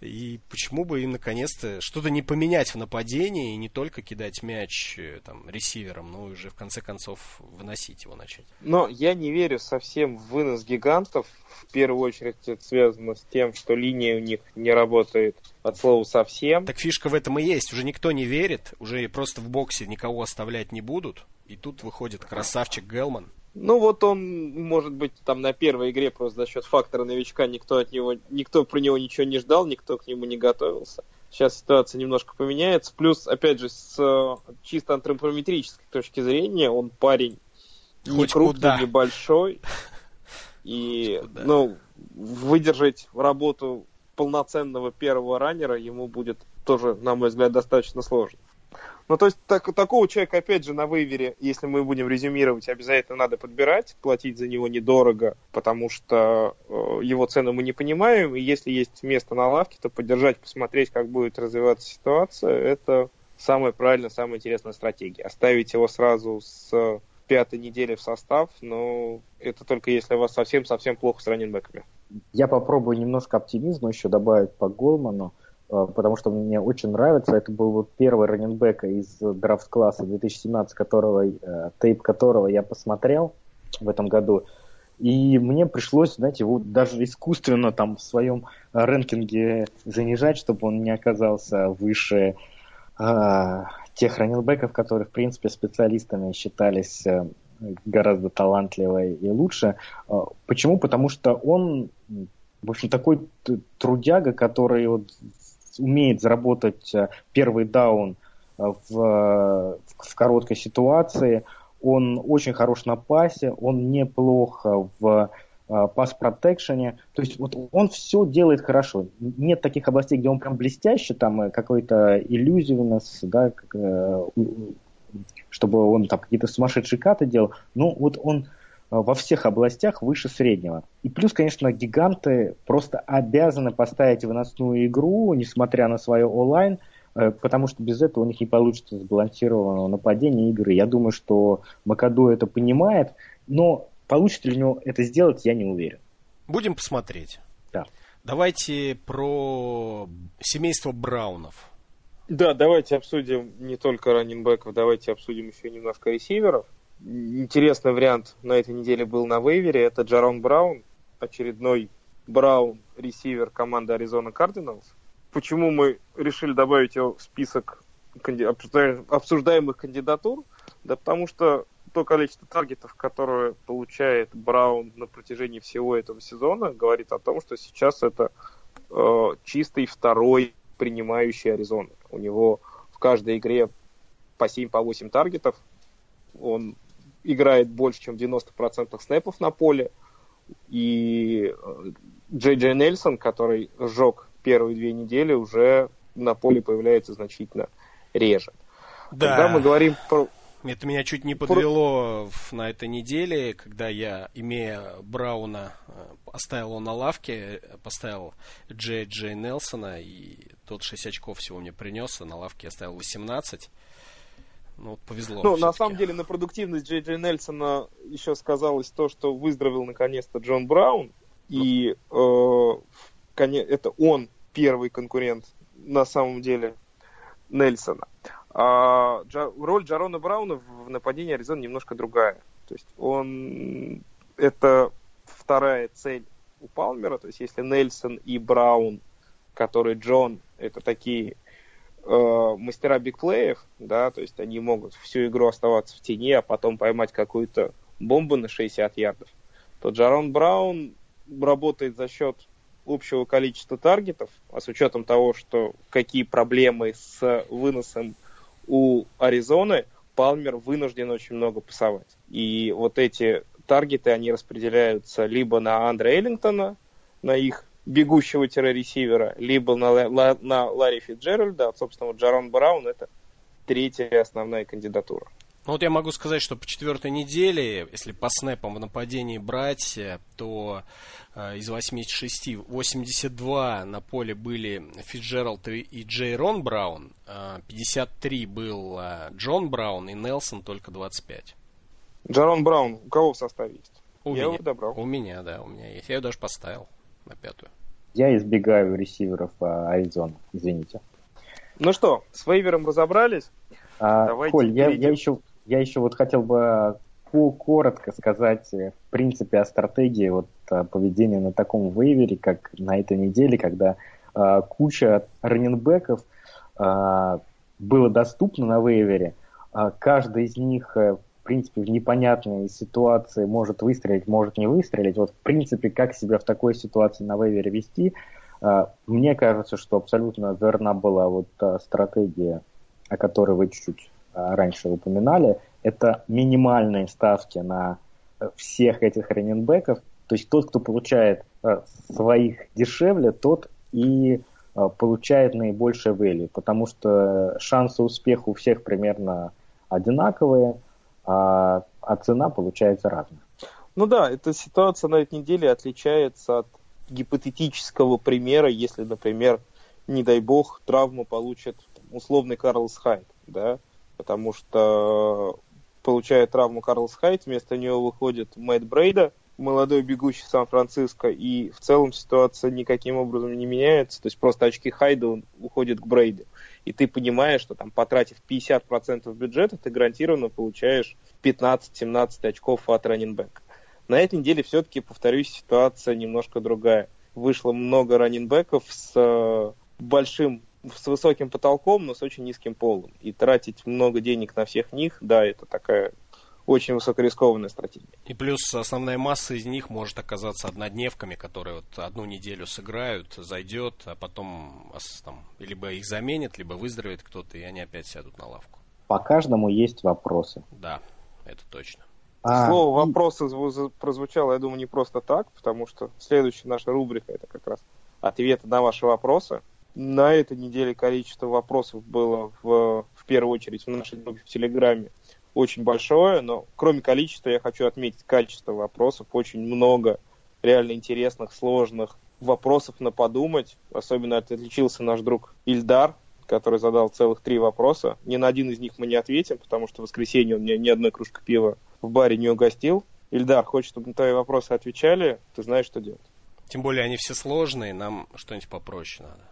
Speaker 1: И почему бы им наконец-то что-то не поменять в нападении и не только кидать мяч э, там ресивером, но уже в конце концов выносить его начать.
Speaker 2: Но я не верю совсем в вынос гигантов. В первую очередь это связано с тем, что линия у них не работает от слова совсем.
Speaker 1: Так фишка в этом и есть. Уже никто не верит, уже просто в боксе никого оставлять не будут. И тут выходит красавчик Гелман.
Speaker 2: Ну вот он, может быть, там на первой игре просто за счет фактора новичка никто от него, никто про него ничего не ждал, никто к нему не готовился. Сейчас ситуация немножко поменяется. Плюс, опять же, с чисто антропометрической точки зрения, он парень не крупный,
Speaker 1: куда.
Speaker 2: не большой. И,
Speaker 1: Хоть куда.
Speaker 2: ну, выдержать работу полноценного первого раннера ему будет тоже, на мой взгляд, достаточно сложно. Ну, то есть так- такого человека, опять же, на вейвере, если мы будем резюмировать, обязательно надо подбирать, платить за него недорого, потому что э, его цену мы не понимаем, и если есть место на лавке, то поддержать, посмотреть, как будет развиваться ситуация, это самая правильная, самая интересная стратегия. Оставить его сразу с пятой недели в состав, но это только если у вас совсем-совсем плохо с раненбеками.
Speaker 3: Я попробую немножко оптимизма еще добавить по Голману, э, потому что мне очень нравится. Это был вот первый раненбек из драфт-класса 2017, которого, э, тейп которого я посмотрел в этом году. И мне пришлось, знаете, его даже искусственно там в своем рэнкинге занижать, чтобы он не оказался выше э, тех раненбеков, которые, в принципе, специалистами считались э, гораздо талантливее и лучше. Э, Почему? Потому что он, в общем, такой трудяга, который вот умеет заработать э, первый даун в, в короткой ситуации. он очень хорош на пасе, он неплохо в пас-протекшене. То есть вот он все делает хорошо. Нет таких областей, где он прям блестяще, там какой-то иллюзивность, да, чтобы он там какие-то сумасшедшие каты делал. Ну, вот он во всех областях выше среднего. И плюс, конечно, гиганты просто обязаны поставить выносную игру, несмотря на свое онлайн, э, потому что без этого у них не получится сбалансированного нападения игры. Я думаю, что Макадо это понимает, но получится ли у него это сделать, я не уверен.
Speaker 1: Будем посмотреть.
Speaker 3: Да.
Speaker 1: Давайте про семейство Браунов.
Speaker 2: Да, давайте обсудим не только раннинбеков, давайте обсудим еще немножко ресиверов интересный вариант на этой неделе был на вейвере. Это Джарон Браун, очередной Браун, ресивер команды Аризона Кардиналс. Почему мы решили добавить его в список обсуждаемых кандидатур? Да потому что то количество таргетов, которое получает Браун на протяжении всего этого сезона, говорит о том, что сейчас это э, чистый второй принимающий Аризона. У него в каждой игре по 7-8 по 8 таргетов. Он играет больше, чем 90% снэпов на поле. И э, Джей Джей Нельсон, который сжег первые две недели, уже на поле появляется значительно реже.
Speaker 1: Да. Когда мы говорим про... Это меня чуть не подвело про... на этой неделе, когда я, имея Брауна, э, оставил его на лавке, поставил Джей Джей Нелсона, и тот 6 очков всего мне принес, а на лавке я ставил 18. Ну, повезло.
Speaker 2: Ну, на самом деле, на продуктивность Джей Джей Нельсона еще сказалось то, что выздоровел наконец-то Джон Браун. И э, это он первый конкурент на самом деле Нельсона. А Джа, роль Джарона Брауна в нападении Аризоны немножко другая. То есть он это вторая цель у Палмера. То есть если Нельсон и Браун, который Джон, это такие э, мастера бигплеев, да, то есть они могут всю игру оставаться в тени, а потом поймать какую-то бомбу на 60 ярдов, то Джарон Браун работает за счет общего количества таргетов, а с учетом того, что какие проблемы с выносом у Аризоны, Палмер вынужден очень много пасовать. И вот эти таргеты, они распределяются либо на Андре Эллингтона, на их бегущего ресивера, либо на, на, на Ларри Фитджеральда, собственно, Джарон Браун это третья основная кандидатура.
Speaker 1: Ну вот я могу сказать, что по четвертой неделе, если по снэпам в нападении брать, то э, из 86 82 на поле были Фитджеральд и, и Джей Рон Браун, э, 53 был э, Джон Браун и Нелсон только 25.
Speaker 2: Джарон Браун, у кого в составе есть?
Speaker 1: У я меня, его добрал. У меня, да, у меня есть. Я его даже поставил на пятую.
Speaker 3: Я избегаю ресиверов а, Аризоны, извините.
Speaker 2: Ну что, с вейвером разобрались?
Speaker 3: А, Давайте Коль, я, я, еще, я еще вот хотел бы коротко сказать, э, в принципе, о стратегии вот, а, поведения на таком вейвере, как на этой неделе, когда а, куча раненбеков а, было доступно на вейвере. А, каждый из них э, в принципе, в непонятной ситуации может выстрелить, может не выстрелить. Вот, в принципе, как себя в такой ситуации на вейвере вести, а, мне кажется, что абсолютно верна была вот та стратегия, о которой вы чуть-чуть раньше упоминали. Это минимальные ставки на э, всех этих раненбеков. То есть тот, кто получает э, своих дешевле, тот и э, получает наибольшее value, потому что шансы успеха у всех примерно одинаковые – а, а цена получается разная.
Speaker 2: Ну да, эта ситуация на этой неделе отличается от гипотетического примера, если, например, не дай бог, травму получит условный Карлс Хайт, да, потому что получая травму Карлс Хайт, вместо него выходит Мэтт Брейда, молодой бегущий Сан-Франциско, и в целом ситуация никаким образом не меняется, то есть просто очки Хайда он уходит к Брейде и ты понимаешь, что там потратив 50% бюджета, ты гарантированно получаешь 15-17 очков от раненбека. На этой неделе все-таки, повторюсь, ситуация немножко другая. Вышло много раненбеков с э, большим с высоким потолком, но с очень низким полом. И тратить много денег на всех них, да, это такая очень высокорискованная стратегия.
Speaker 1: И плюс основная масса из них может оказаться однодневками, которые вот одну неделю сыграют, зайдет, а потом там, либо их заменят, либо выздоровеет кто-то, и они опять сядут на лавку.
Speaker 3: По каждому есть вопросы.
Speaker 1: Да. это точно.
Speaker 2: А, Слово вопроса прозвучало, я думаю, не просто так, потому что следующая наша рубрика это как раз ответы на ваши вопросы. На этой неделе количество вопросов было в, в первую очередь в нашей группе в Телеграме очень большое, но кроме количества я хочу отметить качество вопросов. Очень много реально интересных, сложных вопросов на подумать. Особенно отличился наш друг Ильдар, который задал целых три вопроса. Ни на один из них мы не ответим, потому что в воскресенье он мне ни одной кружки пива в баре не угостил. Ильдар, хочешь, чтобы на твои вопросы отвечали, ты знаешь, что делать.
Speaker 1: Тем более они все сложные, нам что-нибудь попроще надо.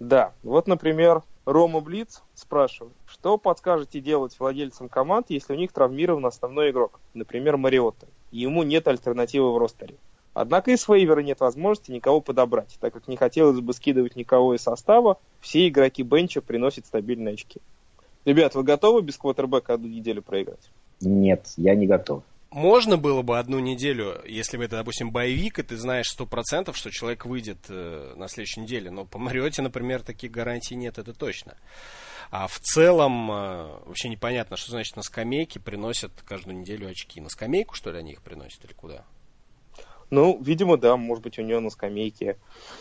Speaker 2: Да, вот, например, Рома Блиц спрашивает, что подскажете делать владельцам команд, если у них травмирован основной игрок, например, Мариотта, и ему нет альтернативы в ростере? Однако из вейвера нет возможности никого подобрать, так как не хотелось бы скидывать никого из состава, все игроки бенча приносят стабильные очки. Ребят, вы готовы без квотербека одну неделю проиграть?
Speaker 3: Нет, я не готов.
Speaker 1: Можно было бы одну неделю, если бы это, допустим, боевик, и ты знаешь сто процентов, что человек выйдет э, на следующей неделе. Но по Мариоте, например, таких гарантий нет, это точно. А в целом э, вообще непонятно, что значит на скамейке приносят каждую неделю очки. На скамейку, что ли, они их приносят или куда?
Speaker 2: Ну, видимо, да, может быть, у него на скамейке.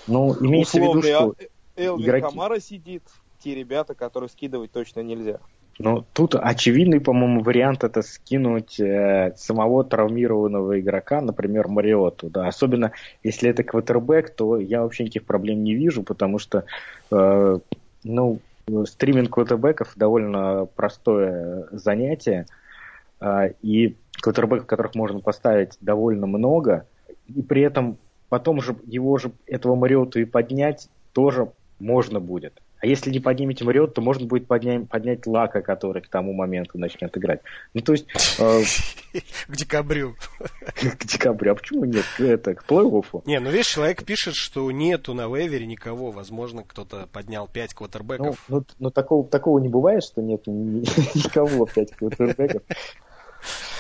Speaker 3: Ну, имеется в виду, что...
Speaker 2: Элвин игроки... Камара сидит, те ребята, которые скидывать точно нельзя.
Speaker 3: Ну, тут очевидный, по-моему, вариант это скинуть э, самого травмированного игрока, например, Мариоту. Да. Особенно если это квотербек, то я вообще никаких проблем не вижу, потому что э, ну, стриминг квотербеков довольно простое занятие, э, и квотербеков, которых можно поставить довольно много, и при этом потом же его же, этого Мариоту и поднять тоже можно будет. А если не поднимете Мариот, то можно будет поднять, поднять Лака, который к тому моменту начнет играть. Ну, то есть... Э,
Speaker 1: к декабрю.
Speaker 3: К декабрю. А почему нет? Это, к плей-оффу.
Speaker 1: Не, ну видишь, человек пишет, что нету на вейвере никого. Возможно, кто-то поднял 5 квотербеков.
Speaker 3: Ну, ну, такого, такого не бывает, что нет никого 5 квотербеков.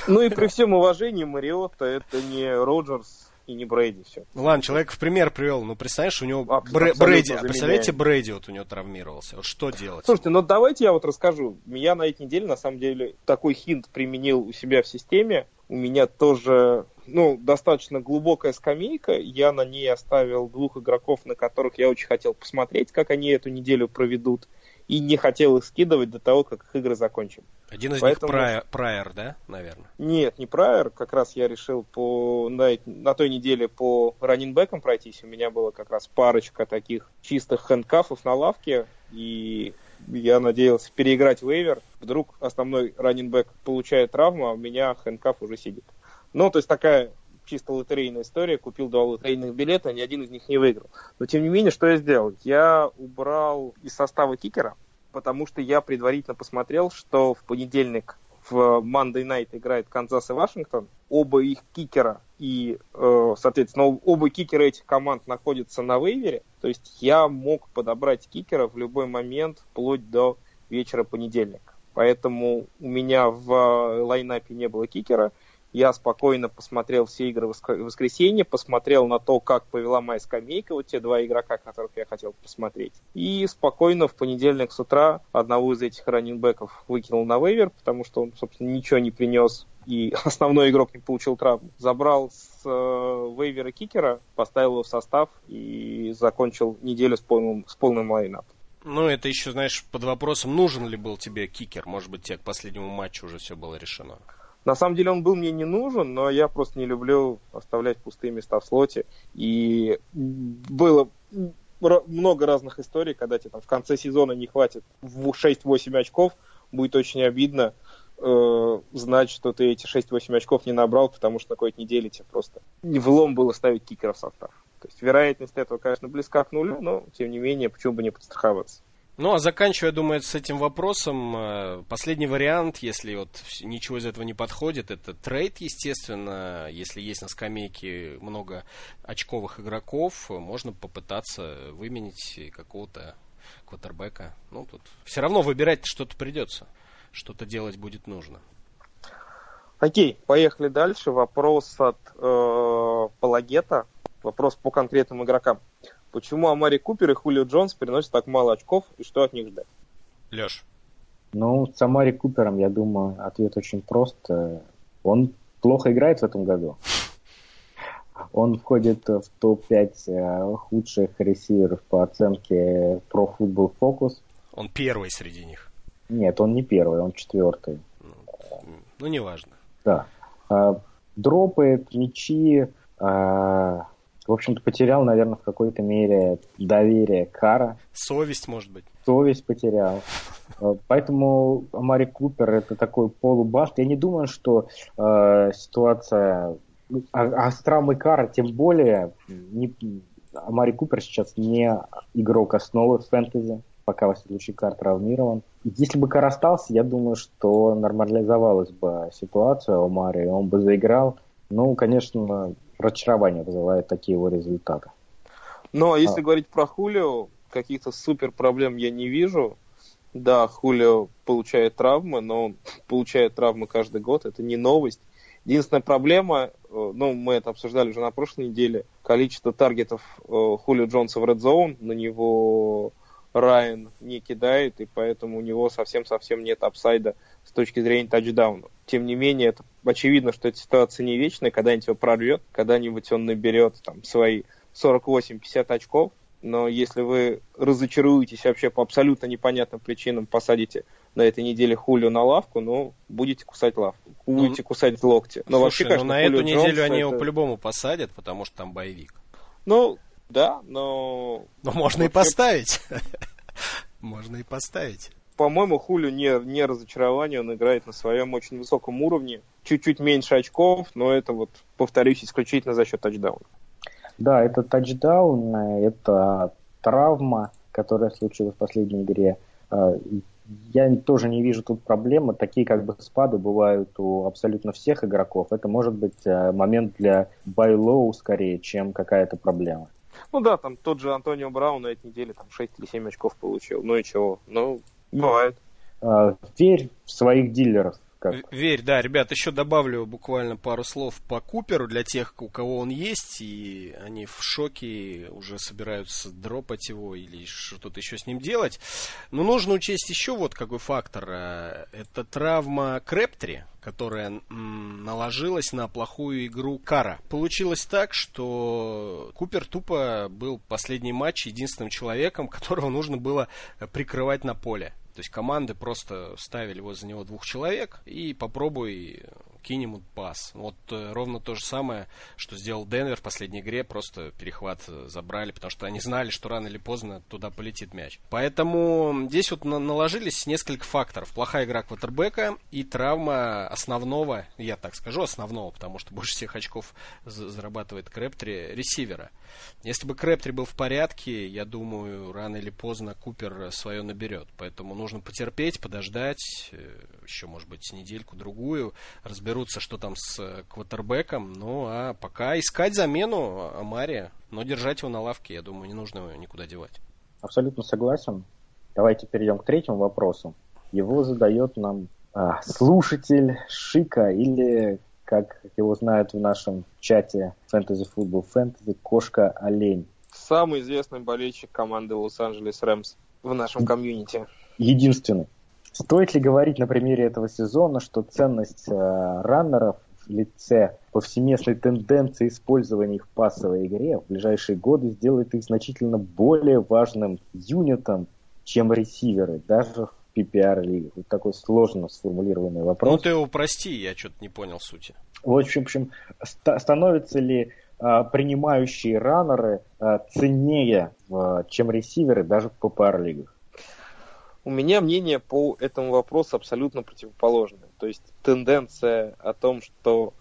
Speaker 2: Ну и при всем уважении Мариотта это не Роджерс и не Брейди все.
Speaker 1: Ну ладно, человек в пример привел. Ну, представляешь, у него а, Бр... Брейди, а представляете, Брейди вот у него травмировался. Вот что делать?
Speaker 2: Слушайте, ну давайте я вот расскажу. Я на этой неделе, на самом деле, такой хинт применил у себя в системе. У меня тоже, ну, достаточно глубокая скамейка. Я на ней оставил двух игроков, на которых я очень хотел посмотреть, как они эту неделю проведут и не хотел их скидывать до того, как их игры закончим.
Speaker 1: Один из Поэтому... них Прайер, да, наверное?
Speaker 2: Нет, не Прайер. Как раз я решил по на, на той неделе по раннинбекам пройтись. У меня было как раз парочка таких чистых хэндкафов на лавке. И я надеялся переиграть вейвер. Вдруг основной раннинбэк получает травму, а у меня хэндкаф уже сидит. Ну, то есть такая чисто лотерейная история. Купил два лотерейных билета, ни один из них не выиграл. Но тем не менее, что я сделал? Я убрал из состава кикера, потому что я предварительно посмотрел, что в понедельник в Monday Night играет Канзас и Вашингтон. Оба их кикера и, э, соответственно, оба кикера этих команд находятся на вейвере. То есть я мог подобрать кикера в любой момент, вплоть до вечера понедельника. Поэтому у меня в лайнапе не было кикера. Я спокойно посмотрел все игры в воскресенье, посмотрел на то, как повела моя скамейка, вот те два игрока, которых я хотел посмотреть. И спокойно в понедельник с утра одного из этих раннинбеков выкинул на вейвер, потому что он, собственно, ничего не принес и основной игрок не получил травму. Забрал с э, вейвера кикера, поставил его в состав и закончил неделю с полным, с полным лайнапом.
Speaker 1: Ну, это еще, знаешь, под вопросом, нужен ли был тебе кикер. Может быть, тебе к последнему матчу уже все было решено.
Speaker 2: На самом деле он был мне не нужен, но я просто не люблю оставлять пустые места в слоте. И было много разных историй, когда тебе там в конце сезона не хватит в 6-8 очков, будет очень обидно э, знать, что ты эти 6-8 очков не набрал, потому что на какой-то неделе тебе просто влом было ставить кикера в состав. То есть вероятность этого, конечно, близка к нулю, но тем не менее, почему бы не подстраховаться.
Speaker 1: Ну, а заканчивая, думаю, с этим вопросом, э, последний вариант, если вот ничего из этого не подходит, это трейд, естественно. Если есть на скамейке много очковых игроков, можно попытаться выменить какого-то квотербека. Ну, тут все равно выбирать что-то придется. Что-то делать будет нужно.
Speaker 2: Окей, поехали дальше. Вопрос от э, Палагета. Вопрос по конкретным игрокам. Почему Амари Купер и Хулио Джонс приносят так мало очков и что от них ждать?
Speaker 1: Леш.
Speaker 3: Ну, с Амари Купером, я думаю, ответ очень прост. Он плохо играет в этом году. Он входит в топ-5 э, худших ресиверов по оценке Pro Football Focus.
Speaker 1: Он первый среди них.
Speaker 3: Нет, он не первый, он четвертый.
Speaker 1: Ну, ну неважно.
Speaker 3: Да. А, дропает мячи. В общем-то, потерял, наверное, в какой-то мере доверие Кара.
Speaker 1: Совесть, может быть.
Speaker 3: Совесть потерял. А, поэтому Амари Купер это такой полубаст. Я не думаю, что э, ситуация... А, а с травмой Кара тем более не, Амари Купер сейчас не игрок основы в фэнтези пока Василий Кар травмирован. Если бы Кар остался, я думаю, что нормализовалась бы ситуация у Мари, он бы заиграл. Ну, конечно, разочарование вызывает такие его результаты.
Speaker 2: Но если а. говорить про Хулио, каких-то супер проблем я не вижу. Да, Хулио получает травмы, но он получает травмы каждый год, это не новость. Единственная проблема, э, ну, мы это обсуждали уже на прошлой неделе, количество таргетов э, Хулио Джонса в Red Zone, на него Райан не кидает, и поэтому у него совсем-совсем нет апсайда с точки зрения тачдауна. Тем не менее, это очевидно, что эта ситуация не вечная, когда-нибудь его прорвет, когда-нибудь он наберет там свои 48-50 очков, но если вы разочаруетесь вообще по абсолютно непонятным причинам, посадите на этой неделе Хулю на лавку, ну, будете кусать лавку, будете ну, кусать локти.
Speaker 1: Но Слушай, вообще, конечно, ну, на Хулио эту неделю Джонс, они это... его по-любому посадят, потому что там боевик.
Speaker 2: Ну, да, но...
Speaker 1: Но можно вот и поставить. можно и поставить.
Speaker 2: По-моему, Хулю не, не разочарование, он играет на своем очень высоком уровне. Чуть-чуть меньше очков, но это вот, повторюсь, исключительно за счет тачдауна.
Speaker 3: Да, это тачдаун, это травма, которая случилась в последней игре. А, я тоже не вижу тут проблемы. Такие как бы спады бывают у абсолютно всех игроков. Это может быть э, момент для buy скорее, чем какая-то проблема.
Speaker 2: Ну да, там тот же Антонио Браун на этой неделе там 6 или 7 очков получил. Ну и чего? Ну, бывает.
Speaker 3: А, верь в своих дилеров.
Speaker 1: Как? Верь, да, ребят, еще добавлю буквально пару слов по Куперу для тех, у кого он есть, и они в шоке, уже собираются дропать его или что-то еще с ним делать. Но нужно учесть еще вот какой фактор. Э, это травма Крептри, которая наложилась на плохую игру Кара. Получилось так, что Купер тупо был последний матч единственным человеком, которого нужно было прикрывать на поле. То есть команды просто ставили возле него двух человек и попробуй кинь ему пас. Вот э, ровно то же самое, что сделал Денвер в последней игре, просто перехват э, забрали, потому что они знали, что рано или поздно туда полетит мяч. Поэтому здесь вот на- наложились несколько факторов. Плохая игра квотербека и травма основного, я так скажу, основного, потому что больше всех очков зарабатывает Крэптри, ресивера. Если бы Крэптри был в порядке, я думаю, рано или поздно Купер свое наберет. Поэтому нужно потерпеть, подождать, э, еще, может быть, недельку-другую, разберутся, что там с э, квотербеком. Ну, а пока искать замену Амари, но держать его на лавке, я думаю, не нужно его никуда девать.
Speaker 3: Абсолютно согласен. Давайте перейдем к третьему вопросу. Его задает нам а, слушатель Шика или, как его знают в нашем чате Fantasy Football Fantasy, Кошка-Олень.
Speaker 2: Самый известный болельщик команды Лос-Анджелес Рэмс в нашем комьюнити.
Speaker 3: Единственный. Стоит ли говорить на примере этого сезона, что ценность э, раннеров в лице повсеместной тенденции использования их в пассовой игре в ближайшие годы сделает их значительно более важным юнитом, чем ресиверы, даже в PPR лиге. Вот такой сложно сформулированный вопрос.
Speaker 1: Ну ты упрости, я что-то не понял сути.
Speaker 3: В общем, в общем ст- становятся ли а, принимающие раннеры а, ценнее, а, чем ресиверы даже в PPR лигах?
Speaker 2: У меня мнение по этому вопросу абсолютно противоположное. То есть тенденция о том, что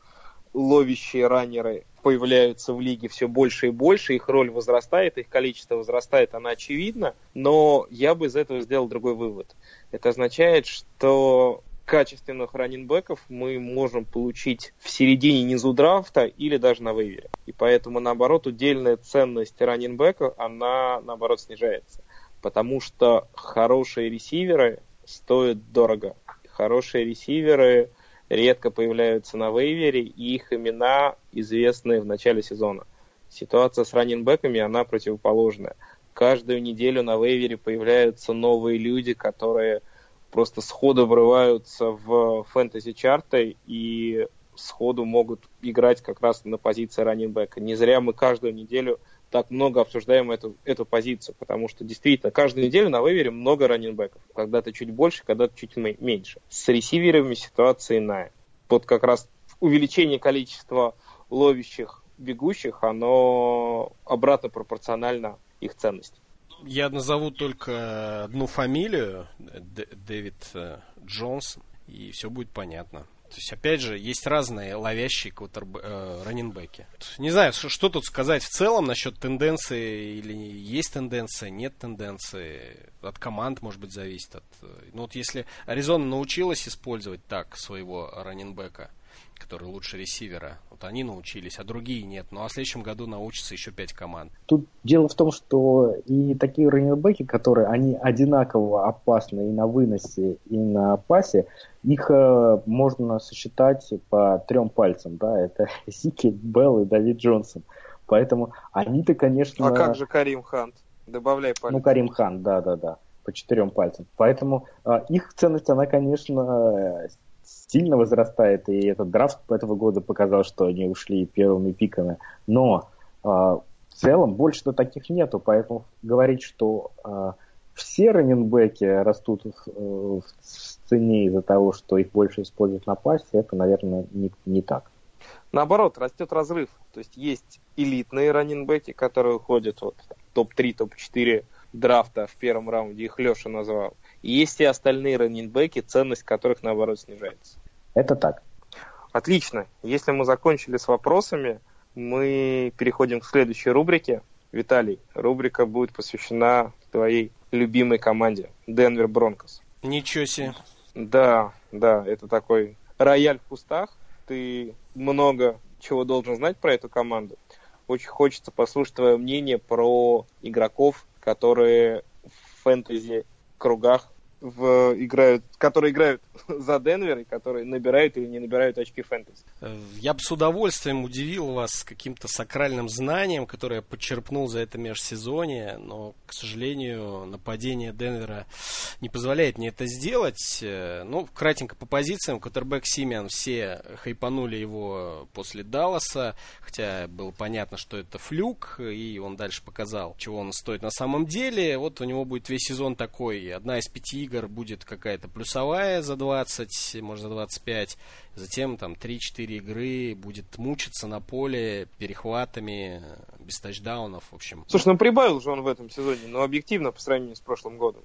Speaker 2: ловящие раннеры появляются в лиге все больше и больше, их роль возрастает, их количество возрастает, она очевидна, но я бы из этого сделал другой вывод. Это означает, что качественных раннинбеков мы можем получить в середине низу драфта или даже на вейвере. И поэтому, наоборот, удельная ценность раннинбека, она, наоборот, снижается потому что хорошие ресиверы стоят дорого. Хорошие ресиверы редко появляются на вейвере, и их имена известны в начале сезона. Ситуация с раннинбеками, она противоположная. Каждую неделю на вейвере появляются новые люди, которые просто сходу врываются в фэнтези-чарты и сходу могут играть как раз на позиции раннинбека. Не зря мы каждую неделю так много обсуждаем эту, эту позицию, потому что действительно каждую неделю на вывере много раннинбеков. Когда-то чуть больше, когда-то чуть меньше. С ресиверами ситуация иная. Вот как раз увеличение количества ловящих, бегущих, оно обратно пропорционально их ценности.
Speaker 1: Я назову только одну фамилию, Дэвид э, Джонсон, и все будет понятно. То есть, опять же, есть разные ловящие квотерб... э, раненбеки. Не знаю, что, что тут сказать в целом насчет тенденции, или есть тенденция, нет тенденции. От команд, может быть, зависит. От... Э, ну вот если Аризона научилась использовать так своего раненбека, который лучше ресивера. Вот они научились, а другие нет. Ну а в следующем году научатся еще пять команд.
Speaker 3: Тут дело в том, что и такие раннербеки, которые они одинаково опасны и на выносе, и на пасе, их э, можно сосчитать по трем пальцам. Да? Это Сики, Белл и Давид Джонсон. Поэтому они-то, конечно...
Speaker 2: А как же Карим Хант? Добавляй пальцы.
Speaker 3: Ну, Карим Хан, да-да-да по четырем пальцам. Поэтому э, их ценность, она, конечно, сильно возрастает, и этот драфт этого года показал, что они ушли первыми пиками. Но э, в целом больше-то таких нету, поэтому говорить, что э, все раненбеки растут в, в цене из-за того, что их больше используют на пасе, это, наверное, не, не так.
Speaker 2: Наоборот, растет разрыв. То есть есть элитные раненбеки, которые уходят вот топ-3, топ-4 драфта в первом раунде, их Леша назвал. И есть и остальные раннинбеки, ценность которых, наоборот, снижается.
Speaker 3: Это так.
Speaker 2: Отлично. Если мы закончили с вопросами, мы переходим к следующей рубрике. Виталий, рубрика будет посвящена твоей любимой команде Денвер Бронкос.
Speaker 1: Ничего себе.
Speaker 2: Да, да, это такой рояль в кустах. Ты много чего должен знать про эту команду. Очень хочется послушать твое мнение про игроков, которые в фэнтези кругах в, играют, которые играют за Денвер и которые набирают или не набирают очки фэнтези.
Speaker 1: Э, я бы с удовольствием удивил вас каким-то сакральным знанием, которое я подчерпнул за это межсезонье, но, к сожалению, нападение Денвера не позволяет мне это сделать. Э, ну, кратенько по позициям. Кутербэк Симиан все хайпанули его после Далласа, хотя было понятно, что это флюк, и он дальше показал, чего он стоит на самом деле. Вот у него будет весь сезон такой. Одна из пяти игр будет какая-то плюсовая за 20, может за 25. Затем там 3-4 игры будет мучиться на поле перехватами, без тачдаунов, в общем.
Speaker 2: Слушай, ну прибавил же он в этом сезоне, но объективно по сравнению с прошлым годом.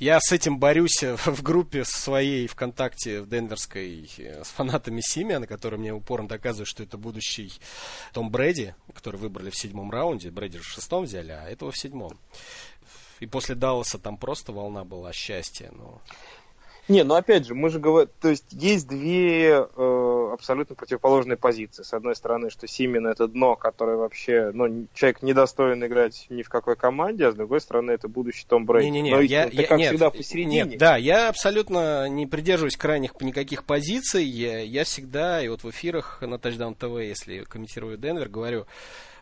Speaker 1: Я с этим борюсь в группе своей ВКонтакте в Денверской с фанатами Симиана, которые мне упорно доказывают, что это будущий Том Брэди, который выбрали в седьмом раунде. Брэди же в шестом взяли, а этого в седьмом. И после Далласа там просто волна была счастья. Но...
Speaker 2: Не, ну опять же, мы же говорим, то есть есть две э, абсолютно противоположные позиции. С одной стороны, что Симин это дно, которое вообще, ну, человек недостоин играть ни в какой команде, а с другой стороны, это будущий Том Брейди.
Speaker 1: Не-не-не, Но я, это, я, как нет, всегда посередине. Нет, да, я абсолютно не придерживаюсь крайних никаких позиций. Я, я всегда, и вот в эфирах на Touchdown TV, если комментирую Денвер, говорю,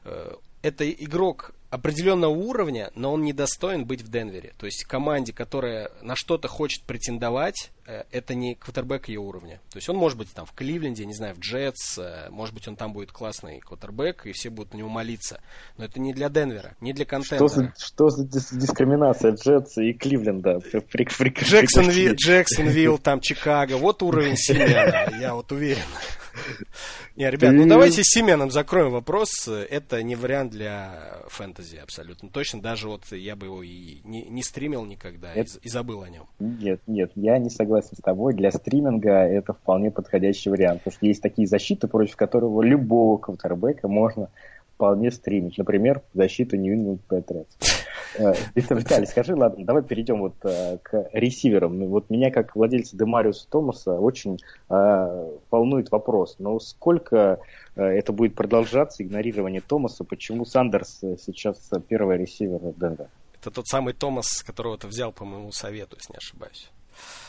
Speaker 1: э, это игрок определенного уровня, но он недостоин быть в Денвере. То есть команде, которая на что-то хочет претендовать, э, это не квотербек ее уровня. То есть он может быть там в Кливленде, не знаю, в Джетс, э, может быть он там будет классный квотербек, и все будут на него молиться. Но это не для Денвера, не для контента.
Speaker 3: Что за, что за дискриминация Джетса и Кливленда?
Speaker 1: Джексонвилл, Джексонвилл, там Чикаго, вот уровень Семена, я вот уверен. Не, ребят, ну давайте с Семеном закроем вопрос. Это не вариант для фэнтези абсолютно точно. Даже вот я бы его и не, не стримил никогда это... и, и забыл о нем.
Speaker 3: Нет, нет, я не согласен с тобой. Для стриминга это вполне подходящий вариант. Потому что есть такие защиты, против которого любого квотербека можно вполне стримить. Например, защиту New England Patriots. Э, Виталий, скажи, ладно, давай перейдем вот э, к ресиверам. Ну, вот меня, как владельца Демариуса Томаса, очень э, волнует вопрос. Но сколько это будет продолжаться, игнорирование Томаса? Почему Сандерс сейчас первый ресивер Денвера?
Speaker 1: Это тот самый Томас, которого ты взял по моему совету, если не ошибаюсь.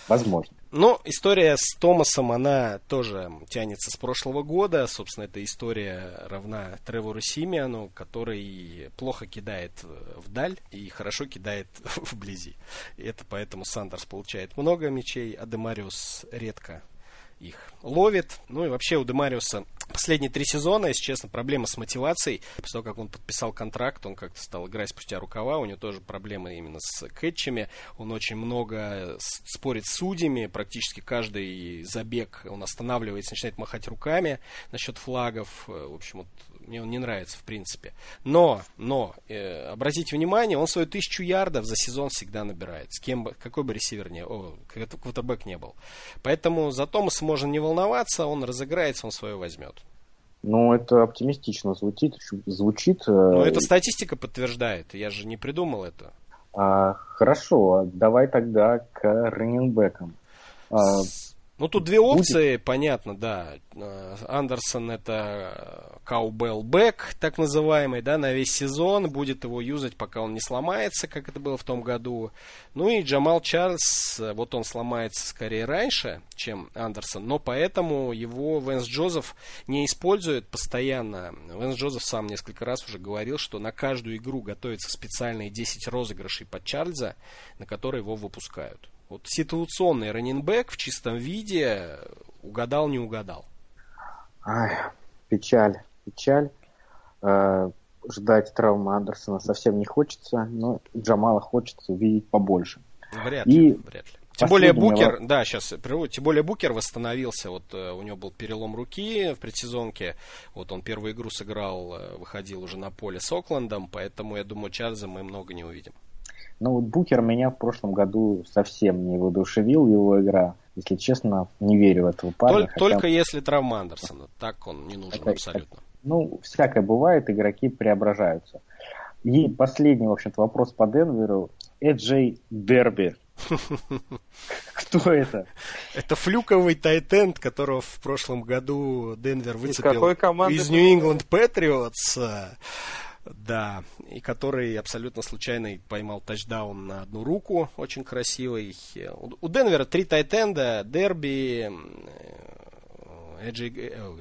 Speaker 3: Возможно.
Speaker 1: Ну, история с Томасом, она тоже тянется с прошлого года. Собственно, эта история равна Тревору Симиану, который плохо кидает вдаль и хорошо кидает вблизи. И это поэтому Сандерс получает много мячей, а Демариус редко их ловит. Ну и вообще у Демариуса последние три сезона, если честно, проблема с мотивацией. После того, как он подписал контракт, он как-то стал играть спустя рукава. У него тоже проблемы именно с кэтчами. Он очень много спорит с судьями. Практически каждый забег он останавливается, начинает махать руками насчет флагов. В общем, вот мне он не нравится, в принципе. Но, но, э, обратите внимание, он свою тысячу ярдов за сезон всегда набирает. С кем бы, какой бы ресивер не, о, квотербек не был. Поэтому за Томаса можно не волноваться, он разыграется, он свое возьмет.
Speaker 3: Ну, это оптимистично звучит. звучит
Speaker 1: Но это статистика подтверждает, я же не придумал это.
Speaker 3: А, хорошо, давай тогда к раненбекам.
Speaker 1: А, ну, тут две опции, Будет... понятно, да. Э, Андерсон это Каубелл Бэк, так называемый, да, на весь сезон. Будет его юзать, пока он не сломается, как это было в том году. Ну и Джамал Чарльз, э, вот он сломается скорее раньше, чем Андерсон, но поэтому его Венс Джозеф не использует постоянно. Венс Джозеф сам несколько раз уже говорил, что на каждую игру готовятся специальные 10 розыгрышей под Чарльза, на которые его выпускают. Вот ситуационный раненбэк в чистом виде угадал, не угадал.
Speaker 3: Ай, печаль, печаль. Э, ждать травмы Андерсона совсем не хочется, но Джамала хочется увидеть побольше.
Speaker 1: Вряд ли, И вряд ли. Тем более Букер, вопрос. да, сейчас, тем более Букер восстановился, вот э, у него был перелом руки в предсезонке, вот он первую игру сыграл, э, выходил уже на поле с Оклендом, поэтому я думаю, Чарльза мы много не увидим.
Speaker 3: Ну вот Букер меня в прошлом году совсем не воодушевил его игра. Если честно, не верю в этого парня.
Speaker 1: Только, хотя... только если травма Андерсона. Так он не нужен это, абсолютно. Это,
Speaker 3: ну, всякое бывает, игроки преображаются. И последний, в общем-то, вопрос по Денверу. Эджей Дерби. Кто это?
Speaker 1: Это флюковый тайтенд, которого в прошлом году Денвер выцепил из Нью-Ингланд Патриотс. Да, и который абсолютно случайно поймал тачдаун на одну руку, очень красивый. У Денвера три тайтенда, Дерби, Эджи,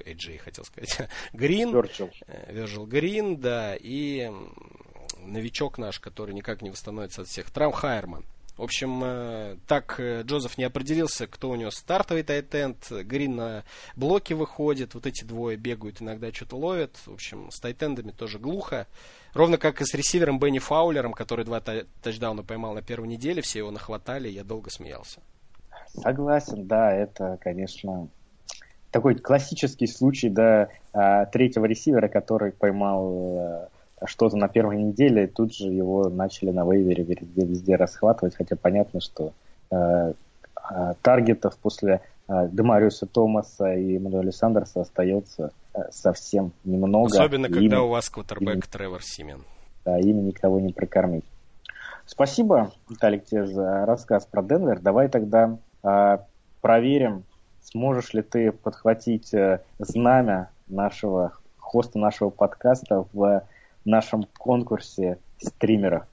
Speaker 1: Эджи хотел сказать, Грин, Вержил Грин, да, и новичок наш, который никак не восстановится от всех, Трам Хайерман. В общем, э, так э, Джозеф не определился, кто у него стартовый тайтенд. Грин на блоке выходит. Вот эти двое бегают, иногда что-то ловят. В общем, с тайтендами тоже глухо. Ровно как и с ресивером Бенни Фаулером, который два тачдауна поймал на первой неделе. Все его нахватали, я долго смеялся.
Speaker 3: Согласен, да, это, конечно, такой классический случай, да, а, третьего ресивера, который поймал э, что-то на первой неделе, и тут же его начали на вейвере везде, везде расхватывать, хотя понятно, что э, э, таргетов после э, Демариуса Томаса и Мануэля Сандерса остается э, совсем немного.
Speaker 1: Особенно, когда им, у вас квотербек Тревор Симен.
Speaker 3: Да, ими никого не прокормить. Спасибо, Виталик, тебе за рассказ про Денвер. Давай тогда э, проверим, сможешь ли ты подхватить э, знамя нашего хоста нашего подкаста в нашем конкурсе стримера.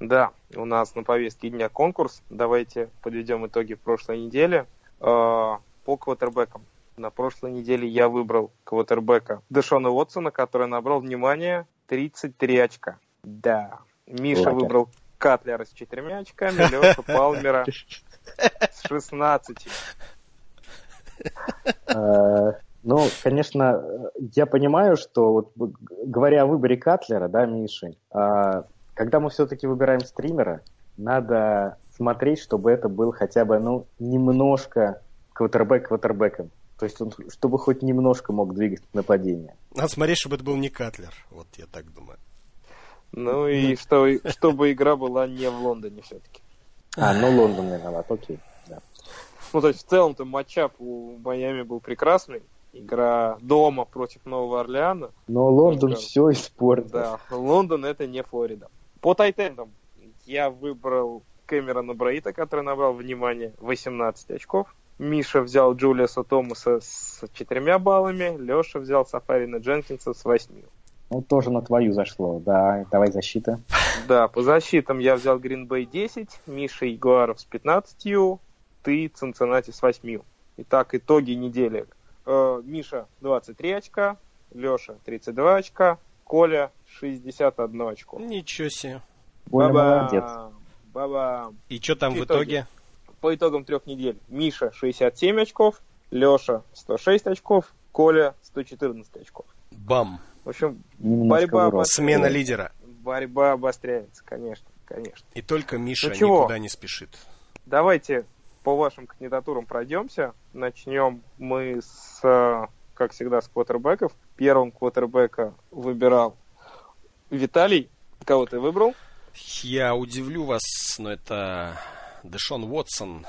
Speaker 2: Да, у нас на повестке дня конкурс. Давайте подведем итоги прошлой недели. Э, по квотербекам. На прошлой неделе я выбрал квотербека Дэшона Уотсона, который набрал, внимание, 33 очка. Да. Миша Лака. выбрал Катлера с четырьмя очками, Леша Палмера с 16.
Speaker 3: Ну, конечно, я понимаю, что вот говоря о выборе Катлера, да, Миши, а, когда мы все-таки выбираем стримера, надо смотреть, чтобы это был хотя бы, ну, немножко квотербек квотербеком. То есть он, чтобы хоть немножко мог двигать нападение.
Speaker 1: Надо смотреть, чтобы это был не Катлер, вот я так думаю.
Speaker 2: Ну и что, чтобы игра была не в Лондоне все-таки.
Speaker 3: А, ну Лондон виноват, окей. Да.
Speaker 2: Ну, то есть в целом-то матчап у Майами был прекрасный игра дома против Нового Орлеана.
Speaker 3: Но Лондон Только, все испортил.
Speaker 2: Да, Лондон это не Флорида. По тайтендам я выбрал Кэмерона Браита, который набрал, внимание, 18 очков. Миша взял Джулиаса Томаса с четырьмя баллами, Леша взял Сафарина Дженкинса с восьмью.
Speaker 3: Ну, тоже на твою зашло, да. Давай защита.
Speaker 2: Да, по защитам я взял Гринбей 10, Миша Ягуаров с 15, ты Цинциннати с 8. Итак, итоги недели. Э, Миша 23 очка, Леша 32 очка, Коля 61 очко.
Speaker 1: Ничего себе.
Speaker 3: Коля
Speaker 2: Баба!
Speaker 3: молодец.
Speaker 2: Баба!
Speaker 1: И что там в итоге?
Speaker 2: По итогам трех недель Миша 67 очков, Леша 106 очков, Коля 114 очков.
Speaker 1: Бам.
Speaker 2: В общем,
Speaker 3: Немножко
Speaker 2: борьба
Speaker 3: вырос.
Speaker 1: Смена лидера.
Speaker 2: борьба обостряется, конечно, конечно.
Speaker 1: И только Миша
Speaker 2: Ну чего?
Speaker 1: никуда не спешит.
Speaker 2: Давайте по вашим кандидатурам пройдемся. Начнем мы с, э, как всегда, с квотербеков. Первым квотербека выбирал Виталий. Кого ты выбрал?
Speaker 1: Я удивлю вас, но это Дэшон Уотсон.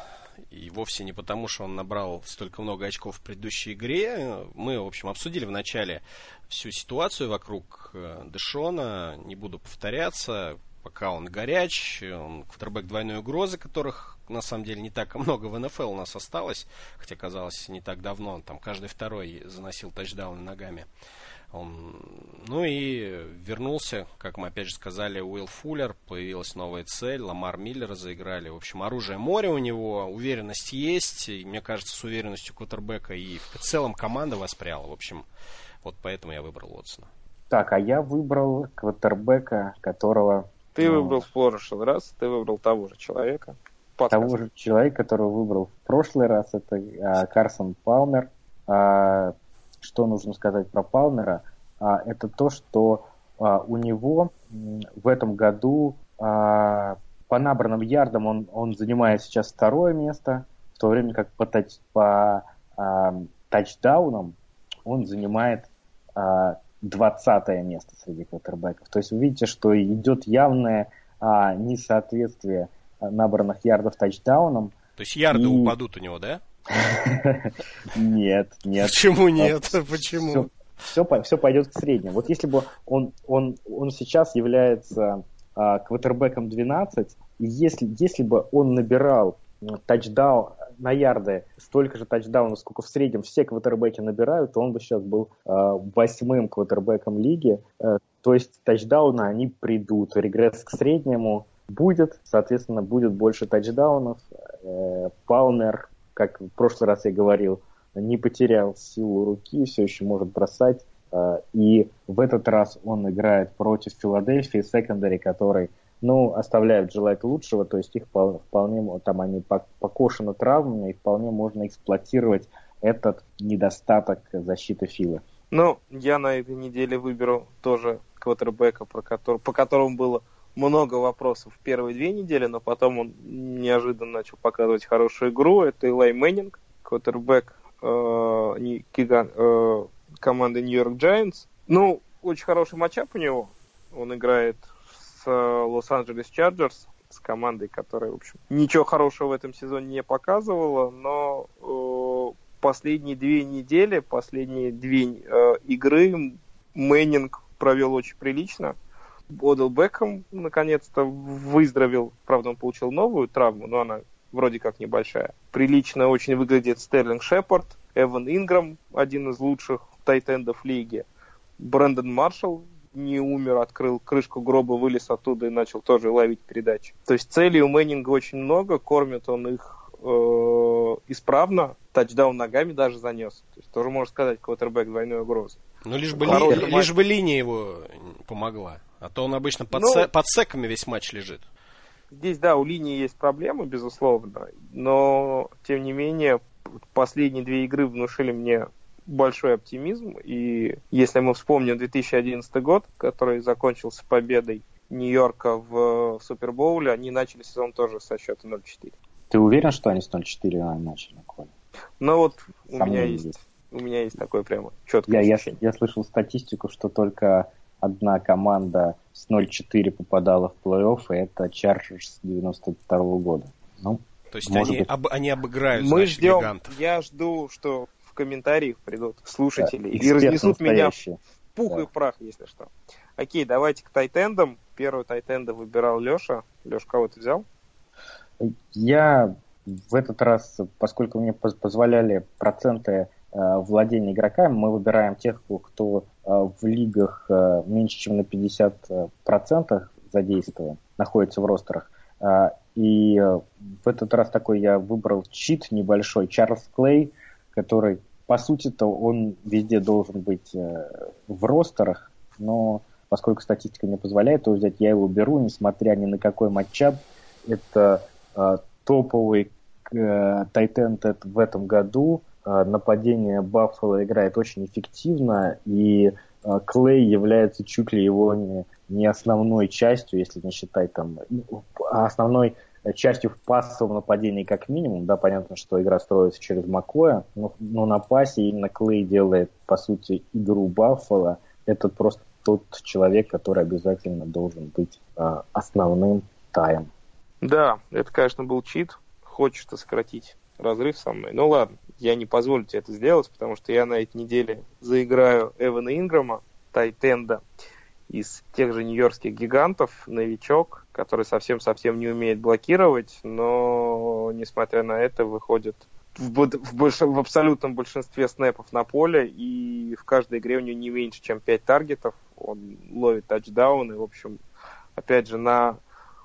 Speaker 1: И вовсе не потому, что он набрал столько много очков в предыдущей игре. Мы, в общем, обсудили в начале всю ситуацию вокруг э, Дэшона. Не буду повторяться. Пока он горяч, он квотербек двойной угрозы, которых на самом деле не так много в НФЛ у нас осталось. Хотя, казалось, не так давно. Он там каждый второй заносил тачдауны ногами. Он, ну и вернулся, как мы опять же сказали, Уилл Фуллер, появилась новая цель, Ламар Миллера заиграли. В общем, оружие море у него, уверенность есть, и мне кажется, с уверенностью Кутербека и в целом команда воспряла. В общем, вот поэтому я выбрал Уотсона.
Speaker 3: Так, а я выбрал квотербека, которого...
Speaker 2: Ты
Speaker 3: ну,
Speaker 2: выбрал в прошлый раз, ты выбрал того же человека.
Speaker 3: Того
Speaker 2: Подсказывай.
Speaker 3: же человека, которого выбрал в прошлый раз, это а, Карсон Палмер. А, что нужно сказать про Палмера? А, это то, что а, у него в этом году а, по набранным ярдам он, он занимает сейчас второе место, в то время как по, тач, по а, тачдаунам он занимает а, 20 место среди квотербеков. То есть вы видите, что идет явное а, несоответствие набранных ярдов тачдауном.
Speaker 1: То есть ярды
Speaker 3: И-
Speaker 1: упадут у него, да?
Speaker 3: Нет, нет.
Speaker 1: Почему нет? Почему?
Speaker 3: все, все пойдет к среднему. Вот если бы он, он, он сейчас является а, квотербеком 12, и если, если бы он набирал тачдаун на ярды столько же тачдаунов, сколько в среднем все квотербеки набирают, то он бы сейчас был а, восьмым квотербеком лиги. Э, то есть тачдауны, они придут. Регресс к среднему будет, соответственно, будет больше тачдаунов. Э, Палмер, как в прошлый раз я говорил, не потерял силу руки, все еще может бросать. Э, И в этот раз он играет против Филадельфии, секондари, который, ну, оставляют желать лучшего, то есть их впол- вполне, там они пок- покошены травмами, и вполне можно эксплуатировать этот недостаток защиты Филы.
Speaker 2: Ну, я на этой неделе выберу тоже квотербека, про который, по которому было много вопросов в первые две недели, но потом он неожиданно начал показывать хорошую игру. Это Илай Мэннинг, квотербек э, э, команды Нью-Йорк Giants. Ну, очень хороший матчап у него. Он играет Лос-Анджелес Чарджерс, с командой, которая, в общем, ничего хорошего в этом сезоне не показывала, но э, последние две недели, последние две э, игры Мэннинг провел очень прилично. Одел Бекхэм наконец-то выздоровел. Правда, он получил новую травму, но она вроде как небольшая. Прилично очень выглядит Стерлинг Шепард, Эван Инграм, один из лучших тайтендов лиги. Брэндон Маршалл не умер, открыл крышку гроба, вылез оттуда и начал тоже ловить передачи. То есть целей у Мэннинга очень много, кормит он их э, исправно, тачдаун ногами даже занес. То есть тоже можно сказать, квотербек двойной угрозы.
Speaker 1: Ну, лишь бы, ли-
Speaker 2: матч.
Speaker 1: лишь бы линия его помогла. А то он обычно под,
Speaker 2: Ну-
Speaker 1: се- под секами весь матч лежит.
Speaker 2: Здесь, да, у линии есть проблемы, безусловно, но, тем не менее, последние две игры внушили мне большой оптимизм, и если мы вспомним 2011 год, который закончился победой Нью-Йорка в Супербоуле, они начали сезон тоже со счета 0-4.
Speaker 3: Ты уверен, что они с 0-4 начали, Коля?
Speaker 2: Но вот у меня есть,
Speaker 3: есть.
Speaker 2: у меня есть такое прямо четкое
Speaker 3: Я, я,
Speaker 2: ощущение.
Speaker 3: я слышал статистику, что только одна команда с 0-4 попадала в плей-офф, и это Чарджерс 92 года. Ну,
Speaker 1: То есть они,
Speaker 3: быть.
Speaker 1: об- они обыграют,
Speaker 2: Мы
Speaker 1: значит,
Speaker 2: ждем,
Speaker 1: гигантов.
Speaker 2: я жду, что комментариях придут слушатели и
Speaker 3: эксперты
Speaker 2: разнесут меня
Speaker 3: настоящие.
Speaker 2: пух
Speaker 3: Да.
Speaker 2: и в прах, если что. Окей, давайте к тайтендам. Первый тайтенда выбирал Леша. Леш, кого ты взял?
Speaker 3: Я в этот раз, поскольку мне поз- позволяли проценты э, владения игроками, мы выбираем тех, кто э, в лигах э, меньше, чем на 50% процентах задействован, находится в ростерах. И в этот раз такой я выбрал чит небольшой, Чарльз Клей, который, по сути-то, он везде должен быть э, в ростерах, но поскольку статистика не позволяет его взять, я его беру, несмотря ни на какой матчап. Это э, топовый э, в этом году. Э, нападение Баффало играет очень эффективно, и э, Клей является чуть ли его не, не основной частью, если не считать там, ну, а основной частью в пассовом нападении как минимум. Да, понятно, что игра строится через Макоя, но, но на пасе именно Клей делает, по сути, игру Баффало. Это просто тот человек, который обязательно должен быть э, основным таем.
Speaker 2: Да, это, конечно, был чит. Хочешь ты сократить разрыв со мной. Ну ладно, я не позволю тебе это сделать, потому что я на этой неделе заиграю Эвана Инграма, Тайтенда, из тех же нью-йоркских гигантов, новичок, который совсем-совсем не умеет блокировать, но, несмотря на это, выходит в, в, больш... в абсолютном большинстве снэпов на поле, и в каждой игре у него не меньше, чем 5 таргетов, он ловит тачдауны, в общем, опять же, на...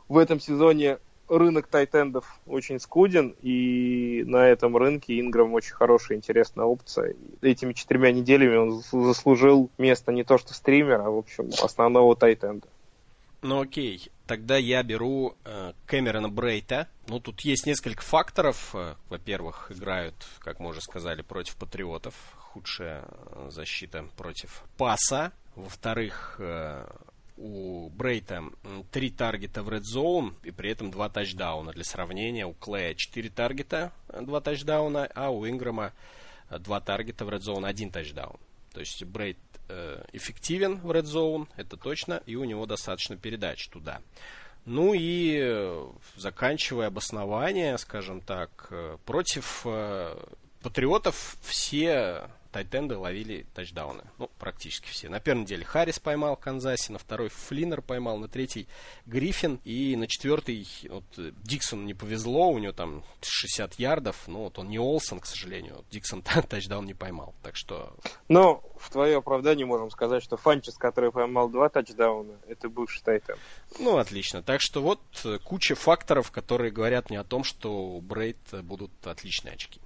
Speaker 2: в этом сезоне рынок тайтендов очень скуден, и на этом рынке Инграм очень хорошая, интересная опция. Этими четырьмя неделями он заслужил место не то что стримера, а, в общем, основного тайтенда.
Speaker 1: Ну окей, тогда я беру э, Кэмерона Брейта. Ну, тут есть несколько факторов. Э, во-первых, играют, как мы уже сказали, против патриотов. Худшая э, защита против паса. Во-вторых, у Брейта три таргета в Red Zone и при этом два тачдауна. Для сравнения, у Клея четыре таргета, два тачдауна, а у Инграма два таргета в Red Zone, один тачдаун. То есть Брейт эффективен в Red Zone, это точно, и у него достаточно передач туда. Ну и э, заканчивая обоснование, скажем так, э, против э, патриотов все тайтенды ловили тачдауны. Ну, практически все. На первой неделе Харрис поймал в Канзасе, на второй Флиннер поймал, на третий Гриффин, и на четвертый вот, Диксону не повезло, у него там 60 ярдов, ну, вот он не Олсон, к сожалению, Диксон тачдаун не поймал, так что...
Speaker 2: Ну, в твое оправдание можем сказать, что Фанчес, который поймал два тачдауна, это бывший тайтен.
Speaker 1: Ну, отлично. Так что вот э, куча факторов, которые говорят мне о том, что у Брейд будут отличные очки.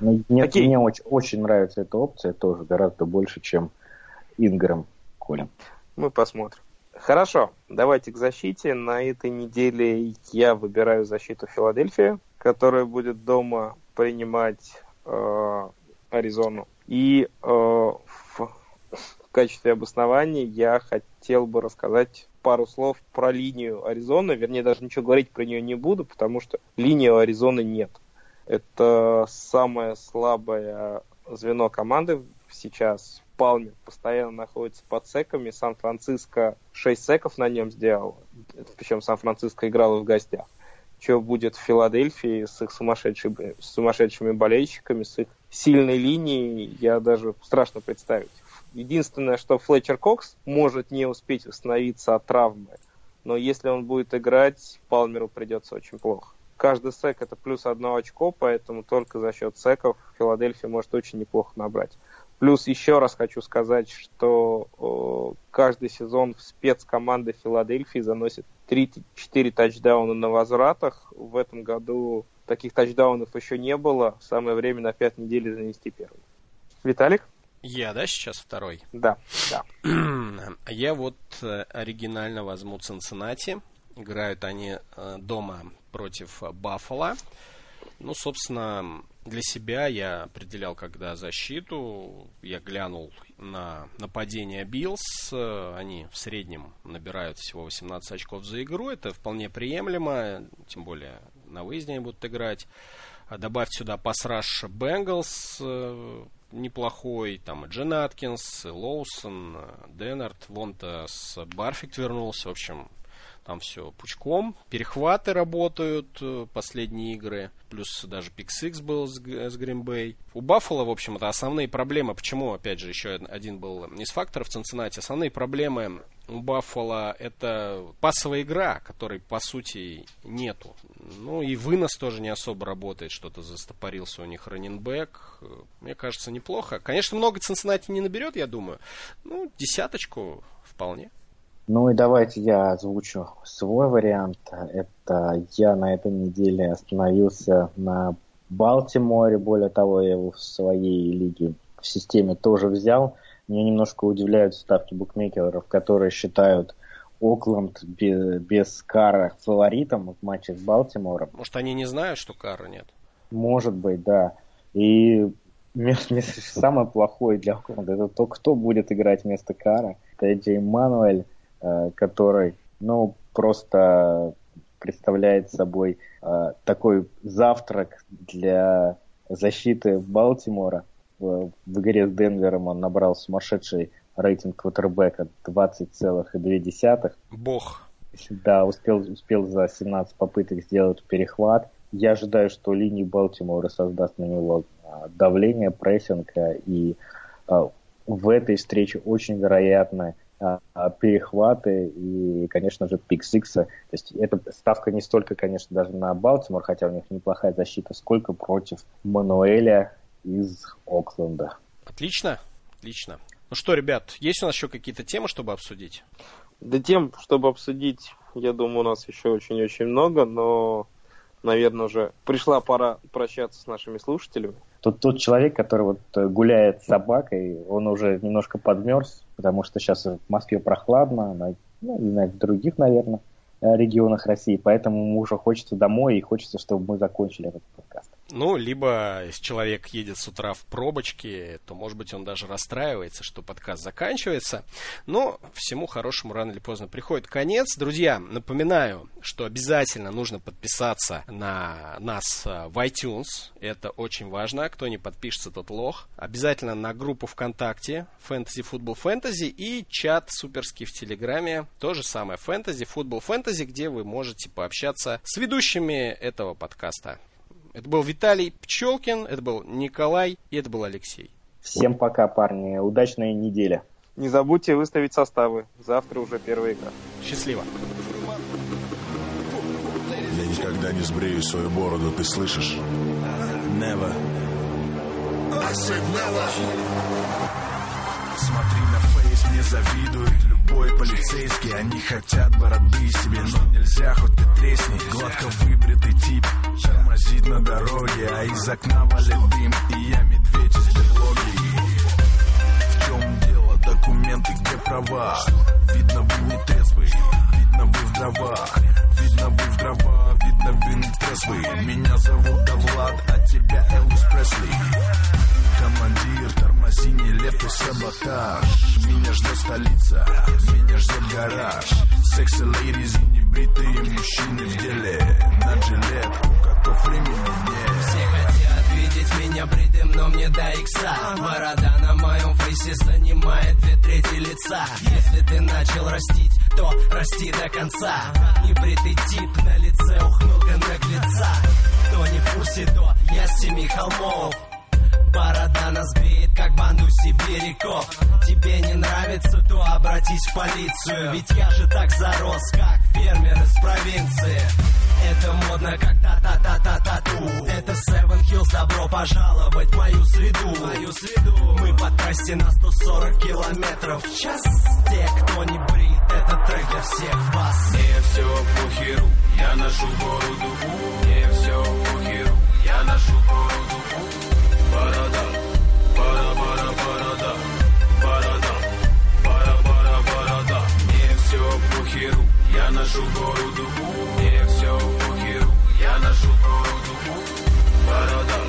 Speaker 3: Ну, мне, Какие? мне очень, очень нравится эта опция тоже гораздо больше, чем Инграм Колин.
Speaker 2: Мы посмотрим. Хорошо, давайте к защите. На этой неделе я выбираю защиту Филадельфии, которая будет дома принимать э, Аризону. И э, в, в качестве обоснования я хотел бы рассказать пару слов про линию Аризоны. Вернее, даже ничего говорить про нее не буду, потому что линии у Аризоны нет. Это самое слабое звено команды сейчас. Палмер постоянно находится под секами. Сан-Франциско 6 секов на нем сделал. Причем Сан-Франциско играл в гостях. Что будет в Филадельфии с их сумасшедшими, сумасшедшими болельщиками, с их сильной линией, я даже страшно представить. Единственное, что Флетчер Кокс может не успеть восстановиться от травмы, но если он будет играть, Палмеру придется очень плохо каждый сек это плюс одно очко, поэтому только за счет секов Филадельфия может очень неплохо набрать. Плюс еще раз хочу сказать, что о, каждый сезон в спецкоманды Филадельфии заносит 3-4 тачдауна на возвратах. В этом году таких тачдаунов еще не было. Самое время на 5 недель занести первый. Виталик?
Speaker 1: Я, да, сейчас второй?
Speaker 2: Да, да.
Speaker 1: Я вот э, оригинально возьму Цинциннати. Играют они э, дома против Баффала. Ну, собственно, для себя я определял, когда защиту. Я глянул на нападение Биллс. Они в среднем набирают всего 18 очков за игру. Это вполне приемлемо. Тем более на выезде они будут играть. А добавь сюда пасраш Бенгалс неплохой. Там и Джен Аткинс, и Лоусон, Деннард. Вон-то с Барфикт вернулся. В общем, там все пучком. Перехваты работают, э, последние игры. Плюс даже Pix был с, Bay. У Баффала, в общем, это основные проблемы. Почему, опять же, еще один был из факторов Цинциннати. Основные проблемы у Баффала это пасовая игра, которой, по сути, нету. Ну и вынос тоже не особо работает. Что-то застопорился у них раненбэк. Мне кажется, неплохо. Конечно, много Цинциннати не наберет, я думаю. Ну, десяточку вполне.
Speaker 3: Ну и давайте я озвучу свой вариант. Это я на этой неделе остановился на Балтиморе. Более того, я его в своей лиге в системе тоже взял. Меня немножко удивляют ставки букмекеров, которые считают Окленд без, без Кара фаворитом в матче с Балтимором.
Speaker 1: Может, они не знают, что Кара нет?
Speaker 3: Может быть, да. И самое плохое для Окленда это то, кто будет играть вместо Кара. Это Эдди Мануэль, который, ну, просто представляет собой э, такой завтрак для защиты Балтимора. В, игре с Денвером он набрал сумасшедший рейтинг квотербека 20,2.
Speaker 1: Бог.
Speaker 3: Да, успел, успел за 17 попыток сделать перехват. Я ожидаю, что линия Балтимора создаст на него а, давление, прессинг, и а, в этой встрече очень вероятно перехваты и, конечно же, пик Сикса. То есть эта ставка не столько, конечно, даже на Балтимор, хотя у них неплохая защита, сколько против Мануэля из Окленда.
Speaker 1: Отлично, отлично. Ну что, ребят, есть у нас еще какие-то темы, чтобы обсудить?
Speaker 2: Да тем, чтобы обсудить, я думаю, у нас еще очень-очень много, но, наверное, уже пришла пора прощаться с нашими слушателями.
Speaker 3: Тут тот человек, который вот э, гуляет с собакой, он уже немножко подмерз, потому что сейчас в Москве прохладно, ну, и на других, наверное, э, регионах России, поэтому ему уже хочется домой и хочется, чтобы мы закончили этот подкаст.
Speaker 1: Ну, либо если человек едет с утра в пробочке, то, может быть, он даже расстраивается, что подкаст заканчивается. Но всему хорошему рано или поздно приходит конец. Друзья, напоминаю, что обязательно нужно подписаться на нас э, в iTunes. Это очень важно. Кто не подпишется, тот лох. Обязательно на группу ВКонтакте Fantasy Football Fantasy и чат суперский в Телеграме. То же самое Fantasy Football Fantasy, где вы можете пообщаться с ведущими этого подкаста. Это был Виталий Пчелкин, это был Николай и это был Алексей.
Speaker 3: Всем пока, парни. Удачная неделя.
Speaker 2: Не забудьте выставить составы. Завтра уже первая игра.
Speaker 1: Счастливо.
Speaker 4: Я никогда не сбрею свою бороду, ты слышишь? Never. I said never. Смотри на фейс, мне завидует любой полицейский. Они хотят бороды себе, но нельзя, хоть ты тресни. Гладко выбритый тип тормозит на дороге. А из окна валит дым, и я медведь из берлоги. В чем дело? Документы, где права? Видно, вы не трезвый, видно, вы в дрова Видно, вы в дрова, видно, вы не трезвый Меня зовут Давлад, а тебя Элвис Пресли. Командир, тормози нелепый саботаж Меня ждет столица, меня ждет гараж. Секси лейдиз и небритые мужчины в деле. На жилетку, котов времени нет.
Speaker 5: Все хотят видеть меня бритым, но мне до икса. Борода на моем фейсе занимает две трети лица. Если ты начал растить, то расти до конца. Небритый тип на лице, ухмылка наглеца. Кто не в курсе, то я с семи холмов Борода нас бреет, как банду сибиряков Тебе не нравится, то обратись в полицию. Ведь я же так зарос, как фермер из провинции. Это модно, как та-та-та-та-тату. Это Seven Hills, добро пожаловать в мою среду. Мою среду. Мы по трассе на 140 километров в час. Те, кто не брит, это трек для всех вас.
Speaker 6: Мне все похеру, я ношу бороду. Мне все похеру, я ношу бороду Бара, бара, борода Мне все похеру, я ношу ношу бороду Борода,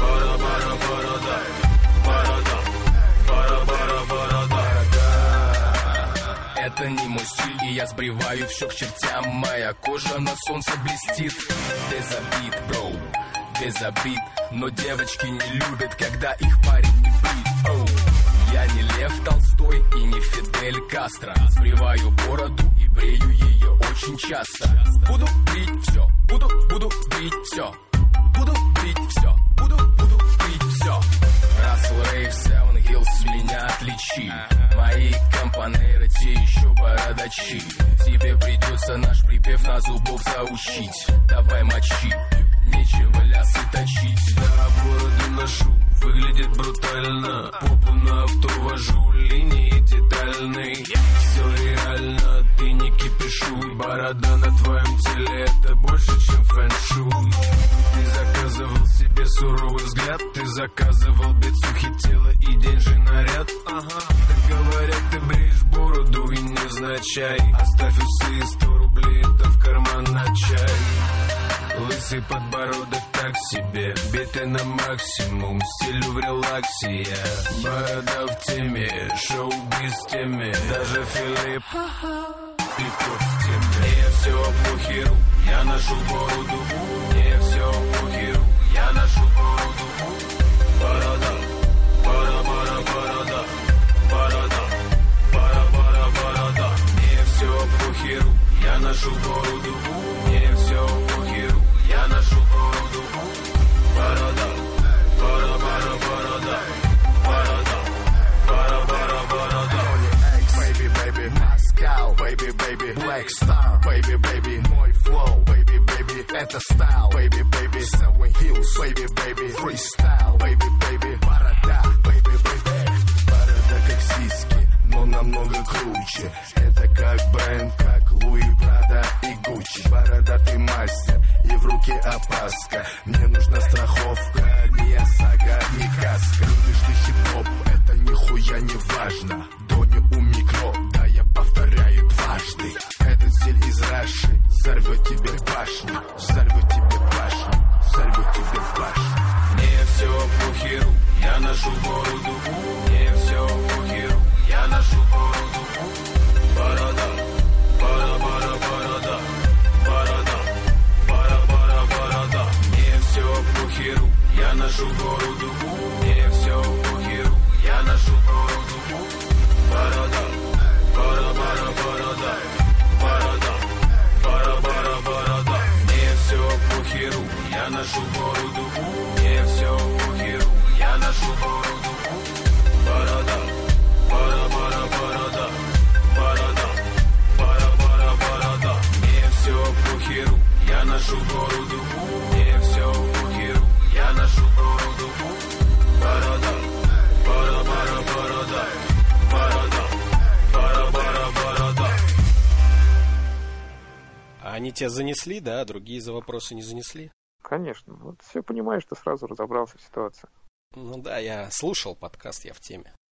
Speaker 6: бара, бара, борода Борода, бара, бара, борода
Speaker 5: Это не мой и я сбриваю все к чертям. Моя кожа на солнце блестит. Без обид, броу, без обид Но девочки не любят, когда их парень не брит. Оу. Я не Лев Толстой и не Фидель Кастро. Сбриваю бороду и брею ее очень часто. Буду брить все, буду, буду брить все Буду брить все, буду, буду брить все Рассел Рейв, Seven Hills, меня отличи. Мои компанеры, те еще бородачи. Тебе придется наш припев на зубок заучить. Давай мочи, нечего лясы точить.
Speaker 6: Я бороду ношу, выглядит брутально. Попу на авто вожу, линии детальные. Все реально, ты не кипишуй Борода на твоем теле, это больше, чем фэн-шуй. Ты заказывал себе суровый взгляд. Ты заказывал бицухи тела и деньжий наряд. Ага, так говорят, ты бреешь бороду и невзначай Оставь усы и сто рублей, это в карман. на чай Лысый подбородок так себе. Биты на максимум, стилю в релаксе. Я Борода в теме, шоу без теме Даже Филипп тот в теме Мне все похеру, я ношу бороду. Мне все похеру, я ношу бороду. Борода, борода, борода, борода Борода, борода, борода, борода Мне все похеру, я ношу бороду. Мне все
Speaker 4: Baby, baby, Москау, baby, baby, Black Star, baby, baby, мой flow, baby, baby, это стайл, baby, baby, Seven Hills, baby, baby, freestyle,
Speaker 1: Занесли, да, а другие за вопросы не занесли?
Speaker 2: Конечно. Вот все понимаешь, ты сразу разобрался в ситуации.
Speaker 1: Ну да, я слушал подкаст, я в теме.